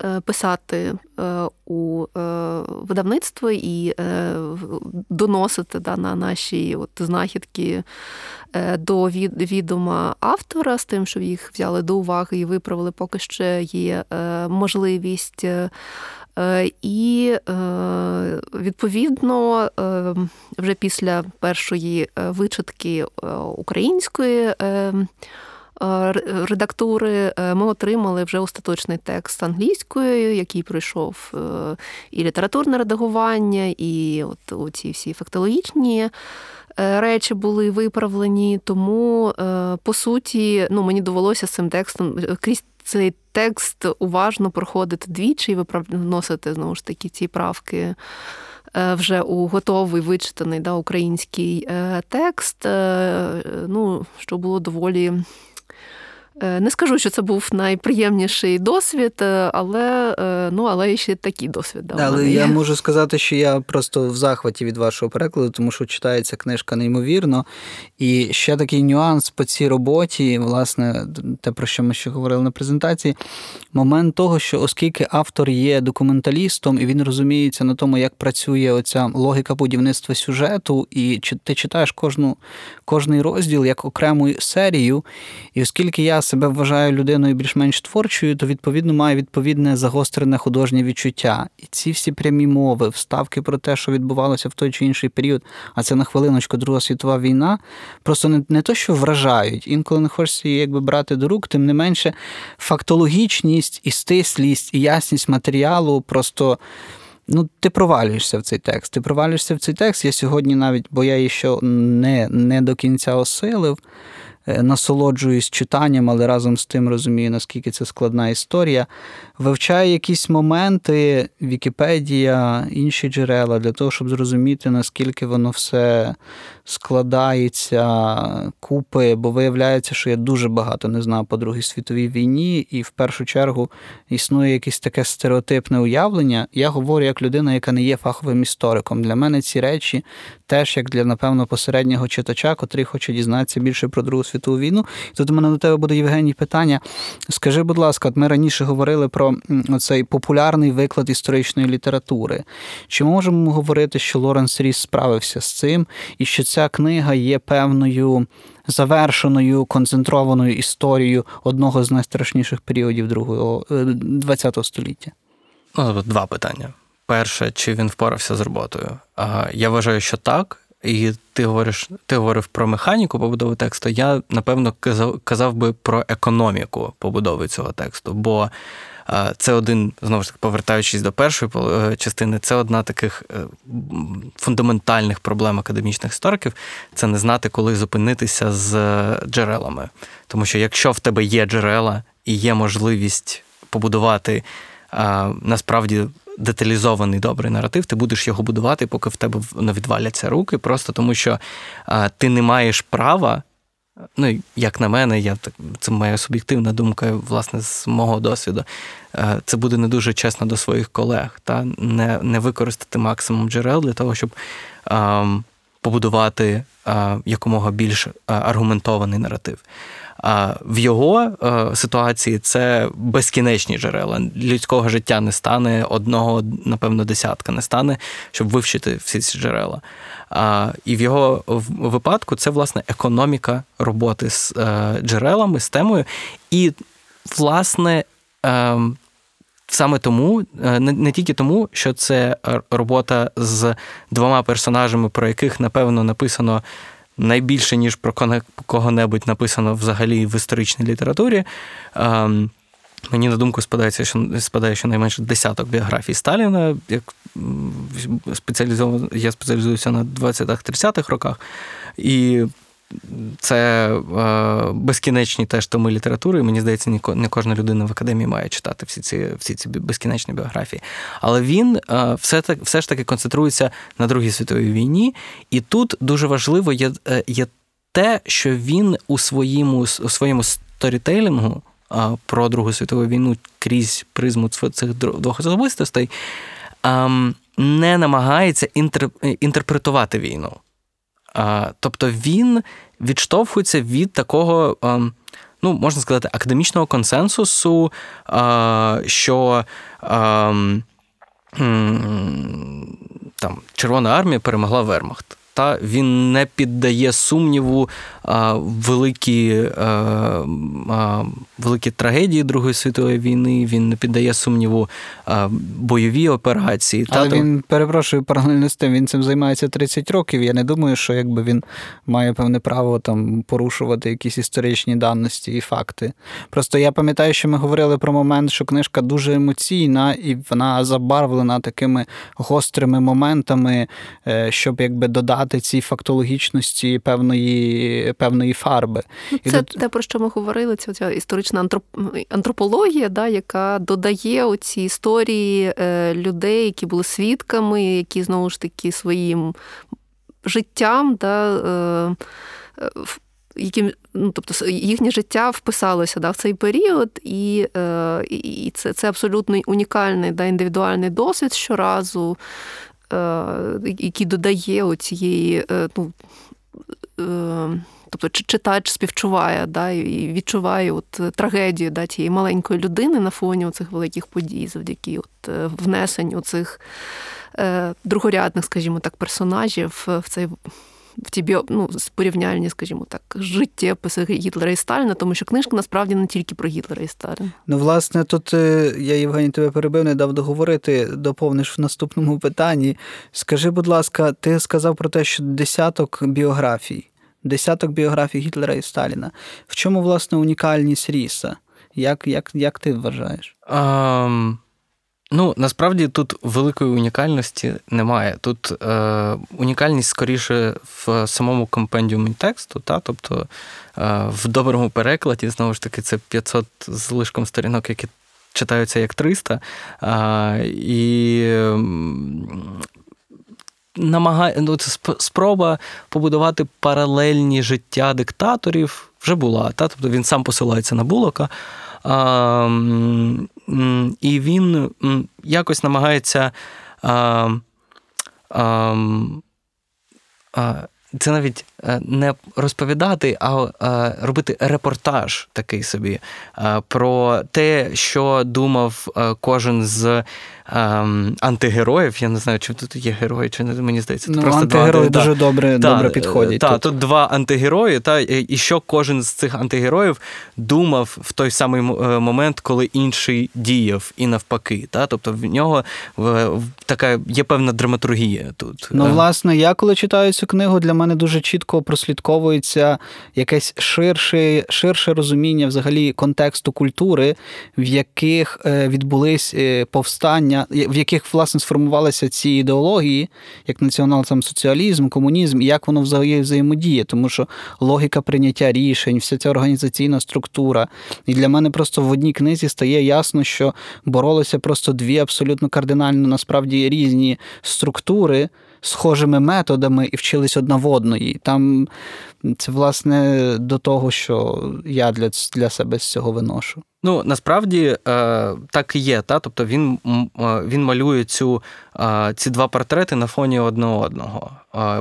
е, Писати е, у е, видавництво і е, доносити да, на наші от, знахідки е, до відома автора з тим, щоб їх взяли до уваги і виправили, поки ще є е, можливість. Е, і е, відповідно е, вже після першої вичитки української редактури ми отримали вже остаточний текст англійською, який пройшов і літературне редагування, і от оці всі фактологічні. Речі були виправлені, тому по суті, ну мені довелося з цим текстом крізь цей текст уважно проходити двічі і вносити знову ж таки ці правки вже у готовий вичитаний да, український текст. Ну, що було доволі. Не скажу, що це був найприємніший досвід, але ну, але ще такий досвід. Да,
але я можу сказати, що я просто в захваті від вашого перекладу, тому що читається книжка неймовірно. І ще такий нюанс по цій роботі, власне, те, про що ми ще говорили на презентації, момент того, що оскільки автор є документалістом і він розуміється на тому, як працює оця логіка будівництва сюжету, і ти читаєш кожну, кожний розділ як окрему серію, і оскільки я себе вважаю людиною більш-менш творчою, то відповідно маю відповідне загострене художнє відчуття. І ці всі прямі мови, вставки про те, що відбувалося в той чи інший період, а це на хвилиночку Друга світова війна, просто не, не то, що вражають. Інколи не хочеться її якби брати до рук, тим не менше, фактологічність і стислість, і ясність матеріалу просто. Ну, ти провалюєшся в цей текст. Ти провалюєшся в цей текст. Я сьогодні навіть, бо я її ще не, не до кінця осилив. Насолоджуюсь читанням, але разом з тим розумію, наскільки це складна історія. Вивчаю якісь моменти, Вікіпедія, інші джерела для того, щоб зрозуміти, наскільки воно все складається купи, бо виявляється, що я дуже багато не знав по Другій світовій війні, і в першу чергу існує якесь таке стереотипне уявлення. Я говорю як людина, яка не є фаховим істориком. Для мене ці речі теж як для, напевно, посереднього читача, котрий хоче дізнатися більше про Другу світову війну. І тут у мене до тебе буде Євгеній питання. Скажи, будь ласка, от ми раніше говорили про цей популярний виклад історичної літератури. Чи можемо говорити, що Лоренс Ріс справився з цим, і що ця книга є певною завершеною концентрованою історією одного з найстрашніших періодів другого ХХ століття?
Ну, два питання. Перше, чи він впорався з роботою? Я вважаю, що так. І ти говориш, ти говорив про механіку побудови тексту. Я напевно казав би про економіку побудови цього тексту. Бо е, це один, знову ж таки, повертаючись до першої е, частини, це одна таких е, фундаментальних проблем академічних істориків це не знати, коли зупинитися з джерелами. Тому що якщо в тебе є джерела і є можливість побудувати насправді деталізований добрий наратив, ти будеш його будувати, поки в тебе не відваляться руки, просто тому що е, ти не маєш права. Ну, як на мене, я так це моя суб'єктивна думка, власне, з мого досвіду. Е, Це буде не дуже чесно до своїх колег, та не, не використати максимум джерел для того, щоб ем, побудувати е, якомога більш е, аргументований наратив. В його е, ситуації це безкінечні джерела. Людського життя не стане одного, напевно, десятка не стане, щоб вивчити всі ці джерела. І в його випадку це власне економіка роботи з е, джерелами, з темою. І, власне, е, саме тому, е, не, тільки тому, що це робота з двома персонажами, про яких, напевно, написано найбільше, ніж про кого-небудь написано взагалі в історичній літературі. Ем, Мені на думку спадається, що спадає щонайменше десяток біографій Сталіна. Як спеціалізовано, я спеціалізуюся на 20-30-х роках, і це е, безкінечні теж томи літератури. І мені здається, не кожна людина в академії має читати всі ці, всі ці безкінечні біографії. Але він е, все, так, все ж таки концентрується на Другій світовій війні, і тут дуже важливо є, е, є те, що він у своєму, у своєму сторітейлінгу а, про Другу світову війну крізь призму цих двох особистостей ам, не намагається інтер- інтерпретувати війну. Тобто він відштовхується від такого, ну, можна сказати, академічного консенсусу, що там, Червона армія перемогла Вермахт. Та він не піддає сумніву а, великі, а, а, великі трагедії Другої світової війни, він не піддає сумніву а, бойові операції.
Але
Та,
він перепрошую паралельно з тим, він цим займається 30 років. Я не думаю, що якби він має певне право там порушувати якісь історичні даності і факти. Просто я пам'ятаю, що ми говорили про момент, що книжка дуже емоційна і вона забарвлена такими гострими моментами, е, щоб якби додати цій фактологічності певної, певної фарби.
Ну,
І
Це
тут-
те, про що ми говорили, ця, ця історична антроп- антропологія, да, яка додає оці історії е, людей, які були свідками, які знову ж таки своїм життям, да, е, е, яким, ну, тобто їхнє життя вписалося да, в цей період, і, е, і і це, це абсолютно унікальний да, індивідуальний досвід щоразу, який додає оцієї, е, ну, е, тобто читач співчуває да, і відчуває от е, трагедію да, тієї маленької людини на фоні цих великих подій, завдяки от, е, внесенню цих е, другорядних, скажімо так, персонажів в цей. В ті біо, ну, порівняльні, скажімо так, життєписи Гітлера і Сталіна, тому що книжка насправді не тільки про Гітлера і Сталіна.
Ну, власне, тут е, я, Євгеній, тебе перебив, не дав договорити, доповниш в наступному питанні. Скажи, будь ласка, ти сказав про те, що десяток біографій, десяток біографій Гітлера і Сталіна. В чому, власне, унікальність Ріса? Як, як, як ти вважаєш?
Ам, ну, насправді тут великої унікальності немає. Тут е, унікальність скоріше в самому компендіумі тексту, та? тобто е, в доброму перекладі, знову ж таки, це 500 з лишком сторінок, які читаються як 300. А, і намагає, ну, це спроба побудувати паралельні життя диктаторів вже була. Та? Тобто він сам посилається на Булока. А, і він якось намагається. А, а, а, це навіть не розповідати, а е, робити репортаж такий собі е, про те, що думав е, кожен з антигероїв. Я не знаю, чи тут є герої, чи не мені здається.
Ну,
просто
антигерої
анти-
дуже добре,
та,
добре підходять.
Так,
тут.
тут два антигерої, та, і що кожен з цих антигероїв думав в той самий е, момент, коли інший діяв, і навпаки. Та? Тобто в нього така є певна драматургія тут.
Ну,
Е,
власне, я коли читаю цю книгу, для мене дуже чітко чітко прослідковується якесь ширше, ширше розуміння взагалі контексту культури, в яких е, відбулись е, повстання, в яких власне сформувалися ці ідеології, як націонал-соціалізм, комунізм, і як воно взагалі взаємодіє, тому що логіка прийняття рішень, вся ця організаційна структура. І для мене просто в одній книзі стає ясно, що боролися просто дві абсолютно кардинально насправді різні структури. Схожими методами і вчились одна в одної. Там це, власне, до того, що я для для себе з цього виношу.
Ну, насправді е, так і є. Та? Тобто він е, він малює цю, е, ці два портрети на фоні одне одного.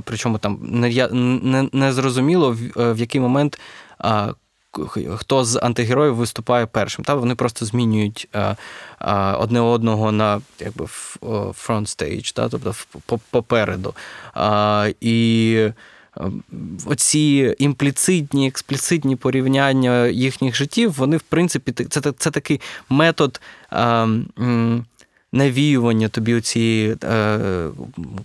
Причому там не, не, не зрозуміло, в який момент хто з антигероїв виступає першим. Та Вони просто змінюють одне одного на якби front stage, та? тобто попереду. І оці імпліцитні, експліцитні порівняння їхніх життів, вони, в принципі, це це такий метод навіювання тобі цієї е,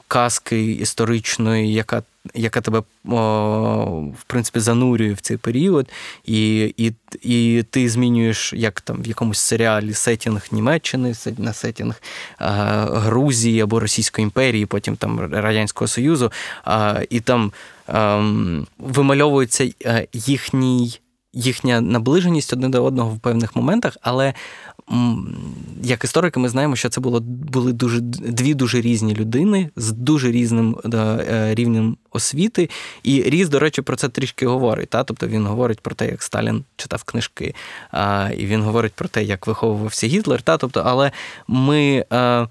казки історичної, яка яка тебе в принципі занурює в цей період, і і, і ти змінюєш як там в якомусь серіалі сетінг Німеччини, на сетінг Грузії або Російської імперії, потім там Радянського Союзу, і там ем, вимальовується е, їхній. Їхня наближеність одне до одного в певних моментах, але як історики, ми знаємо, що це було були дуже дві дуже різні людини з дуже різним е, рівнем освіти. І Різ, до речі, про це трішки говорить. Та? Тобто він говорить про те, як Сталін читав книжки, а, і він говорить про те, як виховувався Гітлер. Та? Тобто, Але ми. А,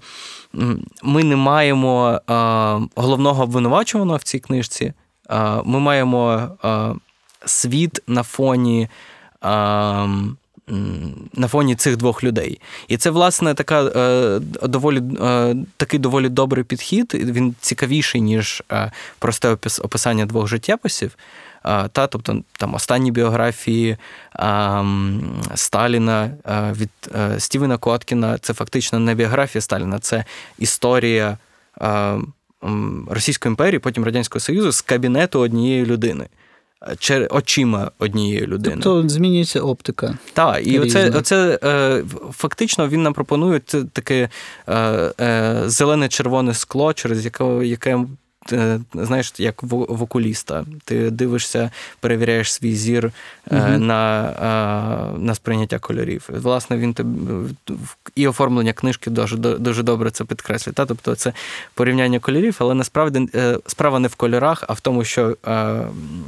ми не маємо а, головного обвинувачуваного в цій книжці. Ми маємо світ на фоні на фоні цих двох людей. І це, власне, така е, доволі е, такий доволі добрий підхід. Він цікавіший, ніж е, просте описання двох життєписів. Та, Тобто там останні біографії а, Сталіна від Стівена Коткіна це фактично не біографія Сталіна, це історія а, Російської імперії, потім Радянського Союзу з кабінету однієї людини очима однієї людини.
Тобто змінюється оптика.
Так, і оце, оце е, фактично він нам пропонує це таке е, е, зелене-червоне скло, через яке, яке Е, знаєш, як в окуліста. Ти дивишся, перевіряєш свій зір угу. на е, на сприйняття кольорів. Власне, він і оформлення книжки дуже дуже добре це підкреслює. Та? Тобто це порівняння кольорів, але насправді справа не в кольорах, а в тому, що,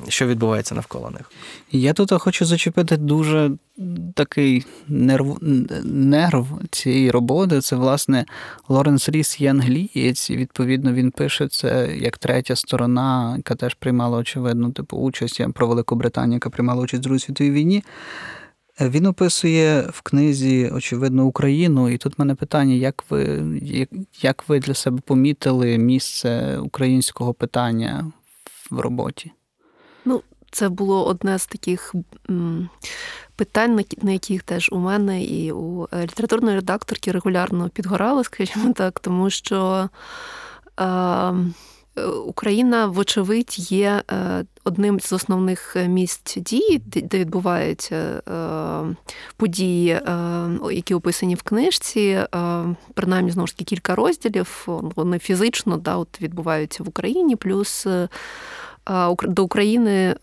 що відбувається навколо них.
Я тут хочу зачепити дуже такий нерв нерв цієї роботи це, власне, Лоренс Ріс є англієць, і відповідно він пише це як третя сторона, яка теж приймала, очевидно, типу, участь про Велику Британію, яка приймала участь Другій світовій війні. Він описує в книзі, очевидно, Україну, і тут в мене питання: як ви як ви для себе помітили місце українського питання в роботі?
Ну, це було одне з таких питань, на яких теж у мене і у е, літературної редакторки регулярно підгорали, скажімо так, тому що. Е, Україна, вочевидь, є е, одним з основних місць дії, де відбуваються події, які описані в книжці. Принаймні, знову ж таки, кілька розділів. Вони фізично да, от відбуваються в Україні, плюс до України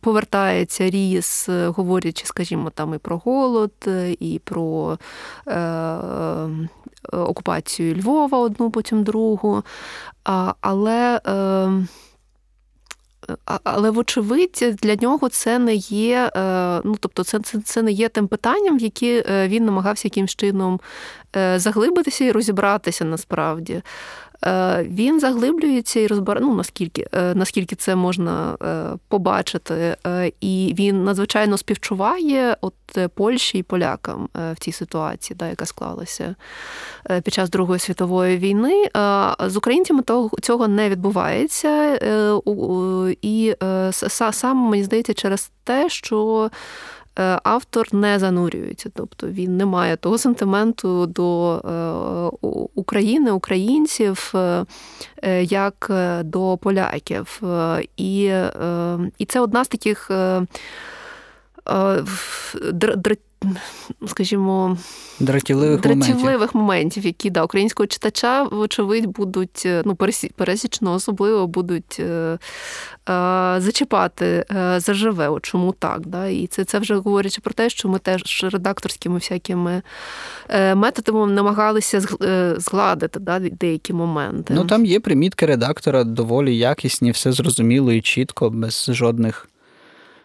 повертається ріс, е, говорячи, скажімо, там і про голод, е, і про е, окупацію Львова одну, потім другу. Але але, вочевидь, для нього це не є, ну тобто, це це, це не є тим питанням, в яке він намагався якимсь чином заглибитися і розібратися насправді. Е, він заглиблюється і розбирає, ну наскільки е, наскільки це можна е, побачити, і він надзвичайно співчуває от Польщі і полякам в цій ситуації, да, яка склалася під час Другої світової війни. З українцями цього не відбувається, і саме мені здається, через те, що автор не занурюється, тобто він не має того сентименту до е, України, українців, е, е, як е, до поляків. Е, І, е, і це одна з таких. Скажімо,
Дратівливих моментів.
дратівливих моментів, які да, українського читача, вочевидь, будуть е, ну, пересічно особливо будуть е, е, зачіпати е, заживе. От чому так? Да? І це, це вже говорячи про те, що ми теж редакторськими всякими е, методами намагалися е, згладити да, деякі моменти.
Ну там є примітки редактора, доволі якісні, все зрозуміло і чітко, без жодних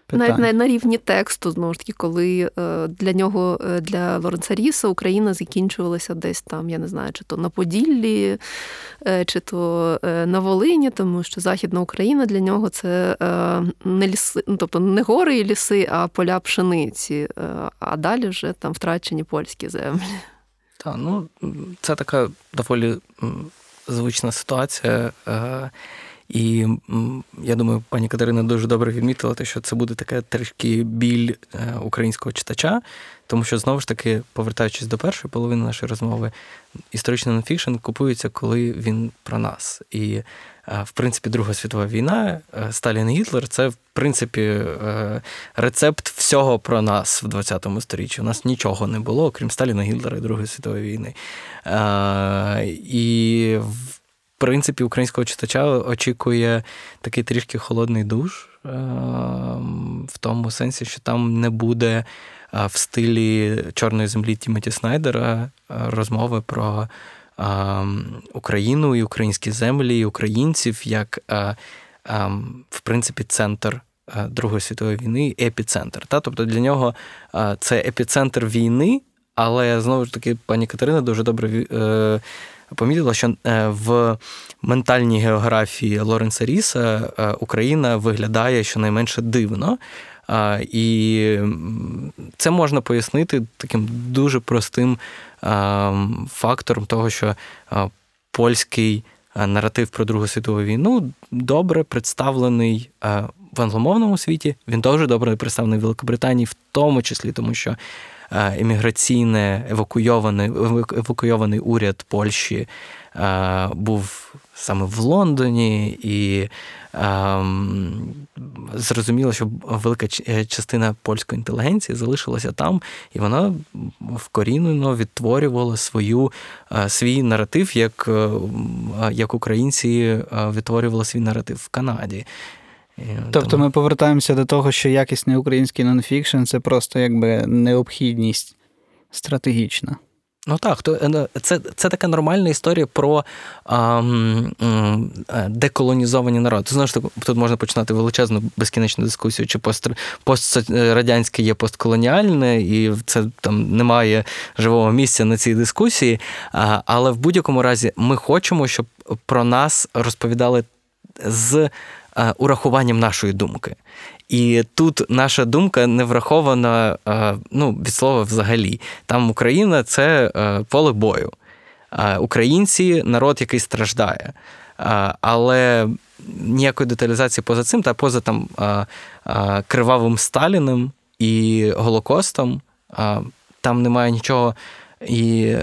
питань.
Навіть на, на рівні тексту, знову ж таки, коли е, для нього, е, для Лоренца Ріса, Україна закінчувалася десь там, я не знаю, чи то на Поділлі, е, чи то на Волині, тому що Західна Україна для нього це не ліси, ну, тобто не гори і ліси, а поля пшениці, а далі вже там втрачені польські землі.
Так, ну це така доволі звична ситуація. І я думаю, пані Катерина дуже добре відмітила те, що це буде таке трішки біль е, українського читача, тому що знову ж таки, повертаючись до першої половини нашої розмови, історичний нонфікшн купується, коли він про нас. І е, в принципі, Друга світова війна, е, Сталін і Гітлер це в принципі рецепт всього про нас в 20 сторіччі. У нас нічого не було, окрім Сталіна, Гітлера і Другої світової війни. І принципі українського читача очікує такий трішки холодний душ, е, в тому сенсі, що там не буде е, в стилі Чорної землі Тімоті Снайдера е, розмови про Україну і українські землі, і українців як, в принципі, центр. Другої світової війни епіцентр. Та? Тобто для нього це епіцентр війни, але знову ж таки, пані Катерина дуже добре помітила, що е, в ментальній географії Лоренса Ріса е, Україна виглядає щонайменше дивно. І це можна пояснити таким дуже простим фактором того, що польський наратив про Другу світову війну добре представлений в англомовному світі. Він дуже добре представлений в Великобританії, в тому числі, тому що е, еміграційне евакуйований, евакуйований уряд Польщі е, був саме в Лондоні, і ем, зрозуміло, що велика е, частина польської інтелігенції залишилася там, і вона вкорінено відтворювала свою, е, свій наратив, як, як українці відтворювали свій наратив в Канаді.
Тобто
тому-
ми повертаємося до того, що якісний український нонфікшн це просто якби необхідність стратегічна.
Ну так, то е, це, це така нормальна історія про а, м, м, е, деколонізовані народи. Знову ж таки, тут можна починати величезну безкінечну дискусію, чи пост, пострадянське є постколоніальне, і це там немає живого місця на цій дискусії. А, але в будь-якому разі ми хочемо, щоб про нас розповідали з урахуванням нашої думки. І тут наша думка не врахована е, ну, від слова взагалі. Там Україна це е, поле бою. Е, Українці народ, який страждає. Е, Але ніякої деталізації поза цим, та поза там е, е, кривавим Сталіним і Голокостом, е, там немає нічого і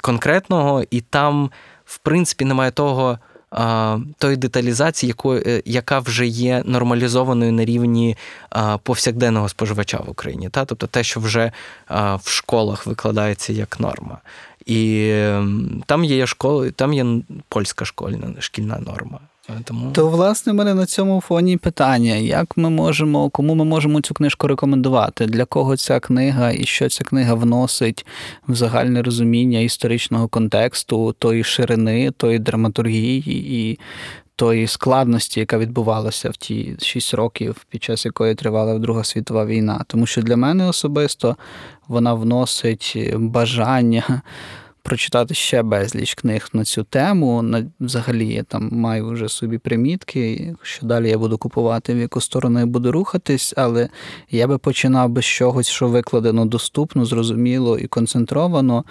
конкретного, і там, в принципі, немає того. Тої деталізації, яко- е, яка вже є нормалізованою на рівні повсякденного споживача в Україні, та тобто те, що вже в школах викладається як норма, і там є школи, там є польська школьна шкільна норма. Е, Тому
То, власне, в мене на цьому фоні питання: як ми можемо, кому ми можемо цю книжку рекомендувати? Для кого ця книга і що ця книга вносить в загальне розуміння історичного контексту, тої ширини, тої драматургії і тої складності, яка відбувалася в ті шість років, під час якої тривала Друга світова війна? Тому що для мене особисто вона вносить бажання прочитати ще безліч книг на цю тему. На, взагалі я там маю вже собі примітки, що далі я буду купувати, в яку сторону я буду рухатись, але я би починав би з чогось, що викладено доступно, зрозуміло і концентровано,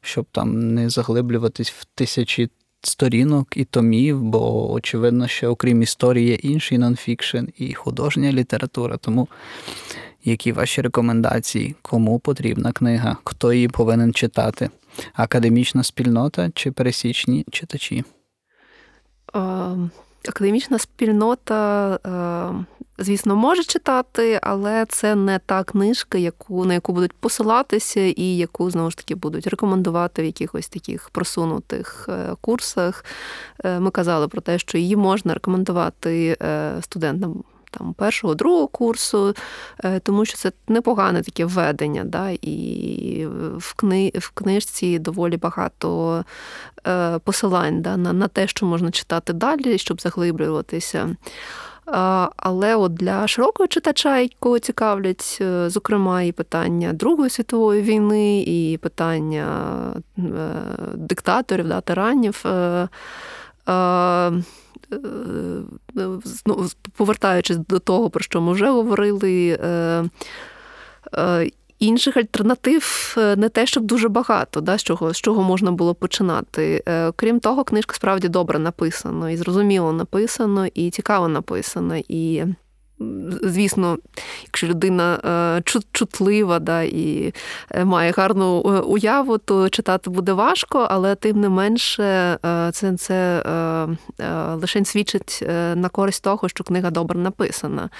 щоб там не заглиблюватись в тисячі. Сторінок і томів, бо очевидно, що окрім історії є інший нонфікшн і художня література. Тому Які ваші рекомендації? Кому потрібна книга? Хто її повинен читати? Академічна спільнота чи пересічні читачі?
Е, Академічна спільнота, е, звісно, може читати, але це не та книжка, яку, на яку будуть посилатися, і яку знову ж таки будуть рекомендувати в якихось таких просунутих е, курсах. Ми казали про те, що її можна рекомендувати студентам. Там першого, другого курсу, е, тому що це непогане таке введення, да, і в, кни, в книжці доволі багато е, посилань да, на, на те, що можна читати далі, щоб заглиблюватися. Але от для широкого читача, якого цікавлять, е, зокрема, і питання Другої світової війни, і питання диктаторів, да, тиранів. Знову повертаючись до того, про що ми вже говорили, е, інших альтернатив не те, щоб дуже багато, да, з чого з чого можна було починати. Крім того, книжка справді добре написана, і зрозуміло написано, і цікаво написано. І Звісно, якщо людина е, чутлива да, і е, має гарну уяву, то читати буде важко, але тим не менше це це лише свідчить на користь того, що книга добре написана.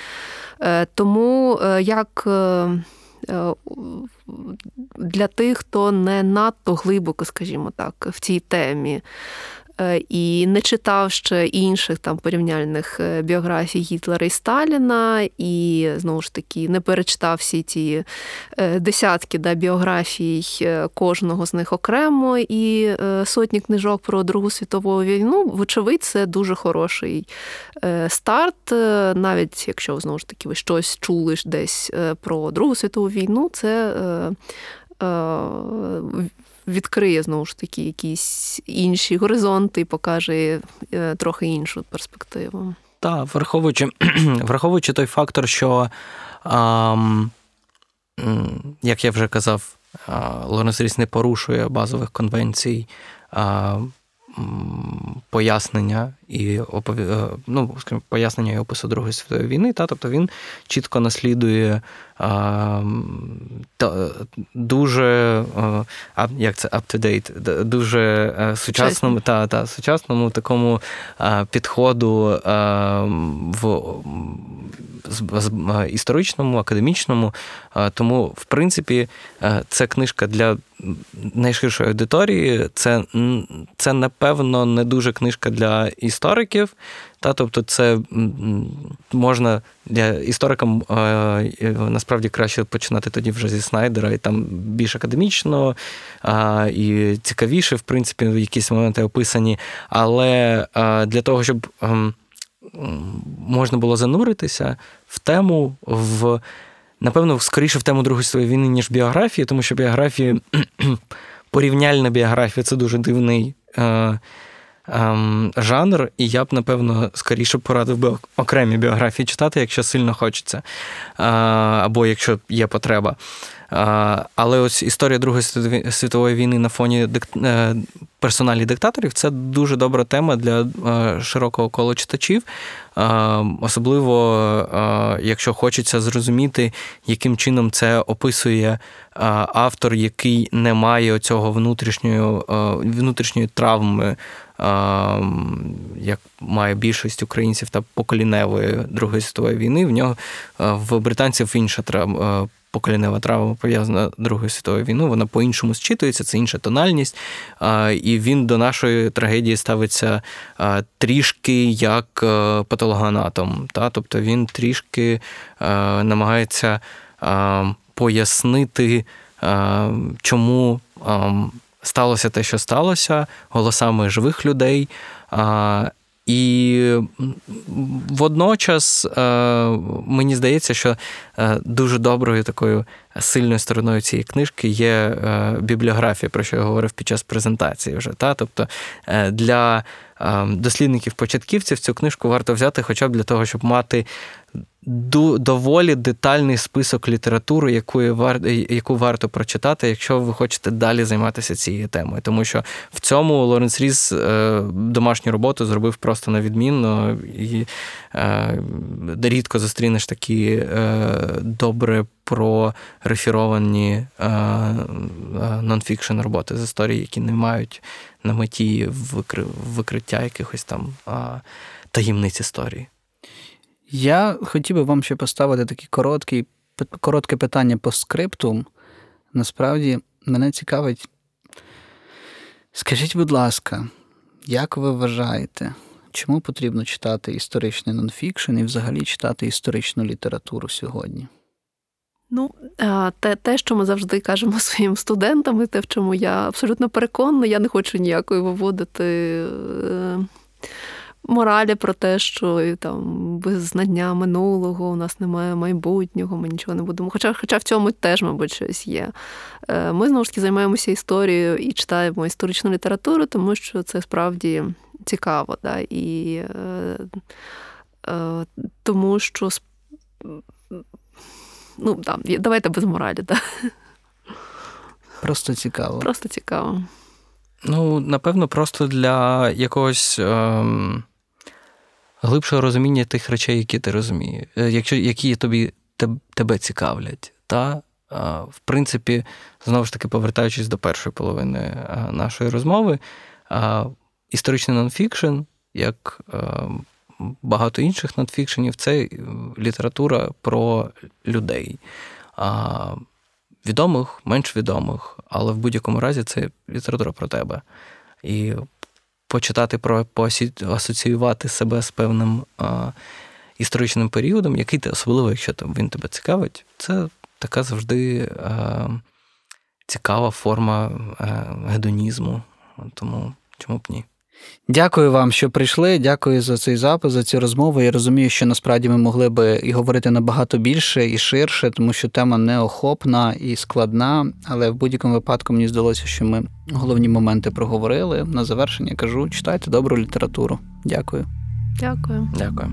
Тому як для тих, хто не надто глибоко, скажімо так, в цій темі. І не читав ще інших там порівняльних біографій Гітлера і Сталіна, і знову ж таки не перечитав всі ті десятки да, біографій кожного з них окремо і сотні книжок про Другу світову війну. Вочевидь, це дуже хороший старт. Навіть якщо знову ж таки ви щось чули десь про Другу світову війну, це відкриє знову ж таки якісь інші горизонти і покаже трохи іншу перспективу.
Так, враховуючи *clears throat* враховуючи той фактор, що, ем, як я вже казав, Лоренс не порушує базових конвенцій. Пояснення і опові... ну, скажімо, пояснення і опису Другої світової війни, та тобто він чітко наслідує а, та, дуже а, як це up-to-date, дуже сучасному та, та, сучасному такому а, підходу а, в історичному, академічному. Тому, в принципі, це книжка для найширшої аудиторії. Це, це напевно, не дуже книжка для істориків. Та, Тобто, це можна історикам насправді краще починати тоді вже зі Снайдера, і там більш академічно і цікавіше, в принципі, в якісь моменти описані. Але для того, щоб можна було зануритися в тему, в, напевно, скоріше в тему Другої світової війни, ніж біографії, тому що біографії, порівняльна біографія це дуже дивний е, е, жанр, і я б, напевно, скоріше порадив би окремі біографії читати, якщо сильно хочеться, е, або якщо є потреба. Але ось історія Другої світової війни на фоні дик... персоналі диктаторів це дуже добра тема для широкого кола читачів, особливо якщо хочеться зрозуміти, яким чином це описує автор, який не має цього внутрішньої внутрішньої травми. Як має більшість українців та поколіневої Другої світової війни, в нього в британців інша травма поколінева травма пов'язана Другою світовою війною, вона по-іншому зчитується, це інша тональність. І він до нашої трагедії ставиться трішки як е, патологоанатом. Тобто він трішки е, намагається пояснити, чому сталося те, що сталося, голосами живих людей. І водночас е, мені здається, що е, дуже доброю такою сильною стороною цієї книжки є е, бібліографія, про що я говорив під час презентації вже. Та? Тобто для дослідників-початківців цю книжку варто взяти хоча б для того, щоб мати доволі детальний список літератури, яку, яку варто прочитати, якщо ви хочете далі займатися цією темою. Тому що в цьому Лоренс Ріс е, домашню роботу зробив просто на відмінно, і е, рідко зустрінеш такі е, добре прореферовані е, нонфікшн роботи з історії, які не мають на меті викри... викриття якихось там таємниць історії.
Я хотів би вам ще поставити таке коротке, коротке питання по скрипту. Насправді, мене цікавить. Скажіть, будь ласка, як ви вважаєте, чому потрібно читати історичний нонфікшн і взагалі читати історичну літературу сьогодні?
Ну, те, те, що ми завжди кажемо *laughs* своїм студентам, і те, в чому я абсолютно переконана, я не хочу ніякої виводити е, моралі про те, що там без знання минулого у нас немає майбутнього, ми нічого не будемо. Хоча, хоча в цьому теж, мабуть, щось є. Е, Ми знову ж таки займаємося історією і читаємо історичну літературу, тому що це справді цікаво. Да? І е, е, тому що ну, є- давайте без моралі, да?
Просто цікаво.
просто цікаво.
Ну, напевно, просто для якогось ем, глибшого розуміння тих речей, які ти розумієш, е, якщо, які тобі, тебе цікавлять. Та, а, в принципі, знову ж таки, повертаючись до першої половини нашої розмови, історичний нонфікшн, як багато інших нонфікшенів, це е, література про людей. Відомих, менш відомих, але в будь-якому разі це література про тебе. І почитати про асоціювати себе з певним а, історичним періодом, який ти, особливо, якщо там він тебе цікавить, це така завжди а, цікава форма а, гедонізму. Тому чому б ні?
Дякую вам, що прийшли. Дякую за цей запис, за цю розмову. Я розумію, що насправді ми могли би і говорити набагато більше і ширше, тому що тема неохопна і складна. Але в будь-якому випадку мені здалося, що ми головні моменти проговорили. На завершення кажу: читайте добру літературу. Дякую.
Дякую.
Дякую.